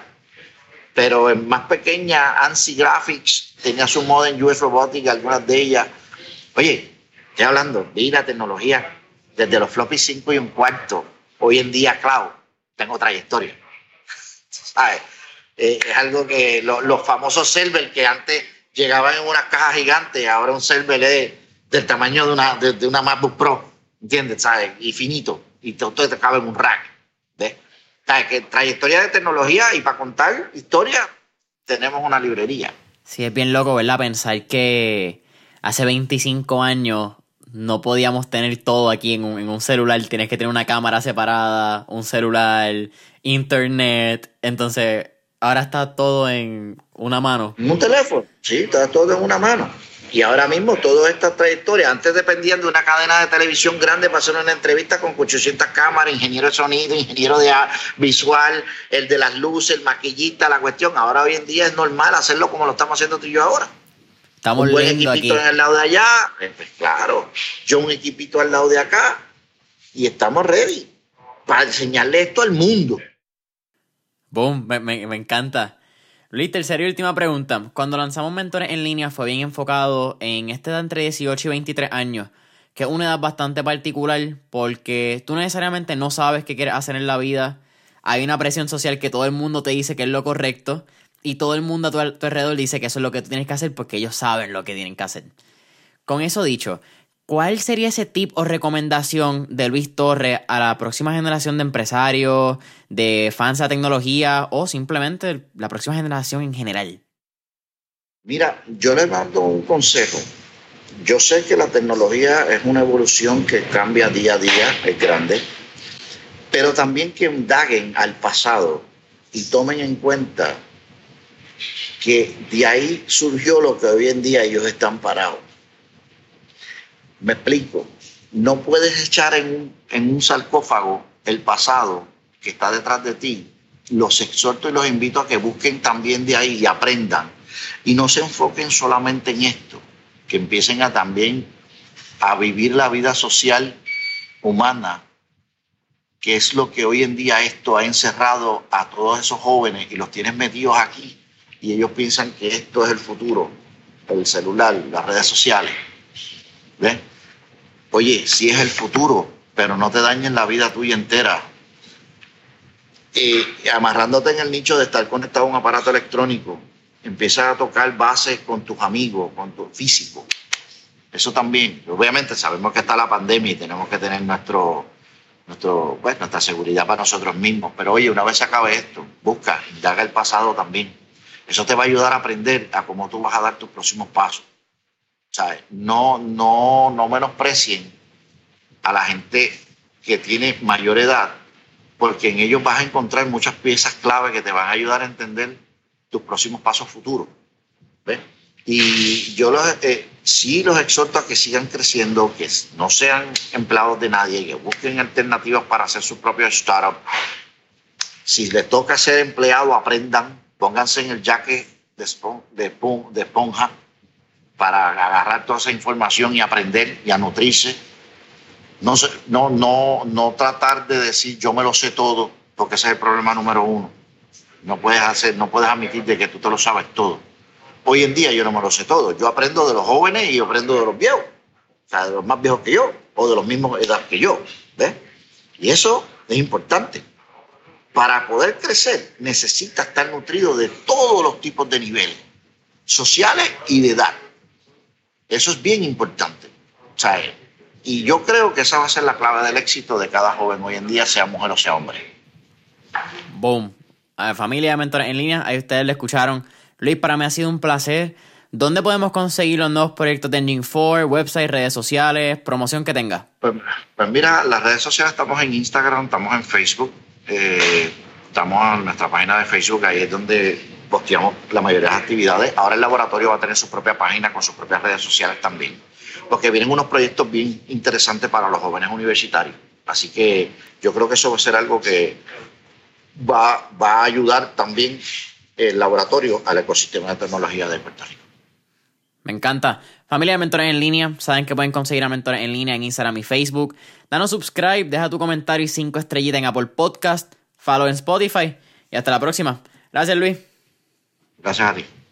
pero en más pequeña, ANSI Graphics tenía su modem US Robotics, algunas de ellas. Oye, estoy hablando, vi la tecnología desde los floppy 5 y un cuarto, hoy en día cloud, tengo trayectoria. ¿Sabes? Eh, es algo que los famosos servers que antes llegaban en una caja gigante, ahora un server es del tamaño de una, de, una MacBook Pro, ¿entiendes? ¿Sabes? Y finito, y todo te cabe en un rack. Trayectoria de tecnología y para contar historia tenemos una librería. Sí, es bien loco, ¿verdad? Pensar que hace 25 años no podíamos tener todo aquí en un, en un celular. Tienes que tener una cámara separada, un celular, internet. Entonces, ahora está todo en una mano. Un teléfono, sí, está todo en una mano. Y ahora mismo toda esta trayectoria, antes dependían de una cadena de televisión grande para hacer una entrevista con 800 cámaras, ingeniero de sonido, ingeniero de visual, el de las luces, el maquillista, la cuestión. Ahora hoy en día es normal hacerlo como lo estamos haciendo tú y yo ahora. Estamos un buen equipito en el lado de allá, eh, pues claro, yo un equipito al lado de acá y estamos ready para enseñarle esto al mundo. Boom, me, me, me encanta. Luis, tercera y última pregunta. Cuando lanzamos Mentores en línea fue bien enfocado en esta edad entre 18 y 23 años, que es una edad bastante particular porque tú necesariamente no sabes qué quieres hacer en la vida. Hay una presión social que todo el mundo te dice que es lo correcto y todo el mundo a tu, alrededor dice que eso es lo que tú tienes que hacer porque ellos saben lo que tienen que hacer. Con eso dicho, ¿Cuál sería ese tip o recomendación de Luis Torres a la próxima generación de empresarios, de fans de tecnología o simplemente la próxima generación en general? Mira, yo les mando un consejo. Yo sé que la tecnología es una evolución que cambia día a día, es grande, pero también que indaguen al pasado y tomen en cuenta que de ahí surgió lo que hoy en día ellos están parados me explico. No puedes echar en un, sarcófago el pasado que está detrás de ti. Los exhorto y los invito a que busquen también de ahí y aprendan. Y no se enfoquen solamente en esto, que empiecen a también a vivir la vida social humana, que es lo que hoy en día esto ha encerrado a todos esos jóvenes y los tienes metidos aquí y ellos piensan que esto es el futuro, el celular, las redes sociales. Oye, si es el futuro, pero no te dañen la vida tuya entera. Y amarrándote en el nicho de estar conectado a un aparato electrónico, empiezas a tocar bases con tus amigos, con tu físico. Eso también. Obviamente sabemos que está la pandemia y tenemos que tener nuestro, nuestro, pues, nuestra seguridad para nosotros mismos. Pero oye, una vez se acabe esto, busca, indaga el pasado también. Eso te va a ayudar a aprender a cómo tú vas a dar tus próximos pasos. No, no, no menosprecien a la gente que tiene mayor edad, porque en ellos vas a encontrar muchas piezas clave que te van a ayudar a entender tus próximos pasos futuros. Y yo los, eh, sí los exhorto a que sigan creciendo, que no sean empleados de nadie, que busquen alternativas para hacer su propio startup. Si les toca ser empleado, aprendan, pónganse en el jaque de, de esponja para agarrar toda esa información y aprender y a nutrirse. No, no, no, no tratar de decir yo me lo sé todo, porque ese es el problema número uno. No puedes hacer, no puedes admitir de que tú te lo sabes todo. Hoy en día yo no me lo sé todo. Yo aprendo de los jóvenes y aprendo de los viejos. O sea, de los más viejos que yo o de los mismos edad que yo. ¿Ves? Y eso es importante. Para poder crecer necesitas estar nutrido de todos los tipos de niveles sociales y de edad. Eso es bien importante. y yo creo que esa va a ser la clave del éxito de cada joven hoy en día, sea mujer o sea hombre. Boom. A familia de mentores en línea, ahí ustedes le escucharon. Luis, para mí ha sido un placer. ¿Dónde podemos conseguir los nuevos proyectos de Engine 4, website, redes sociales, promoción que tenga? Pues, pues, mira, las redes sociales estamos en Instagram, estamos en Facebook, eh, estamos en nuestra página de Facebook, ahí es donde posteamos la mayoría de las actividades. Ahora el laboratorio va a tener su propia página con sus propias redes sociales también, porque vienen unos proyectos bien interesantes para los jóvenes universitarios. Así que yo creo que eso va a ser algo que va, va a ayudar también el laboratorio al ecosistema de tecnología de Puerto Rico. Me encanta. Familia de Mentores en Línea, saben que pueden conseguir a Mentores en Línea en Instagram y Facebook. Danos subscribe, deja tu comentario y cinco estrellitas en Apple Podcast, follow en Spotify y hasta la próxima. Gracias Luis. Gracias a ti.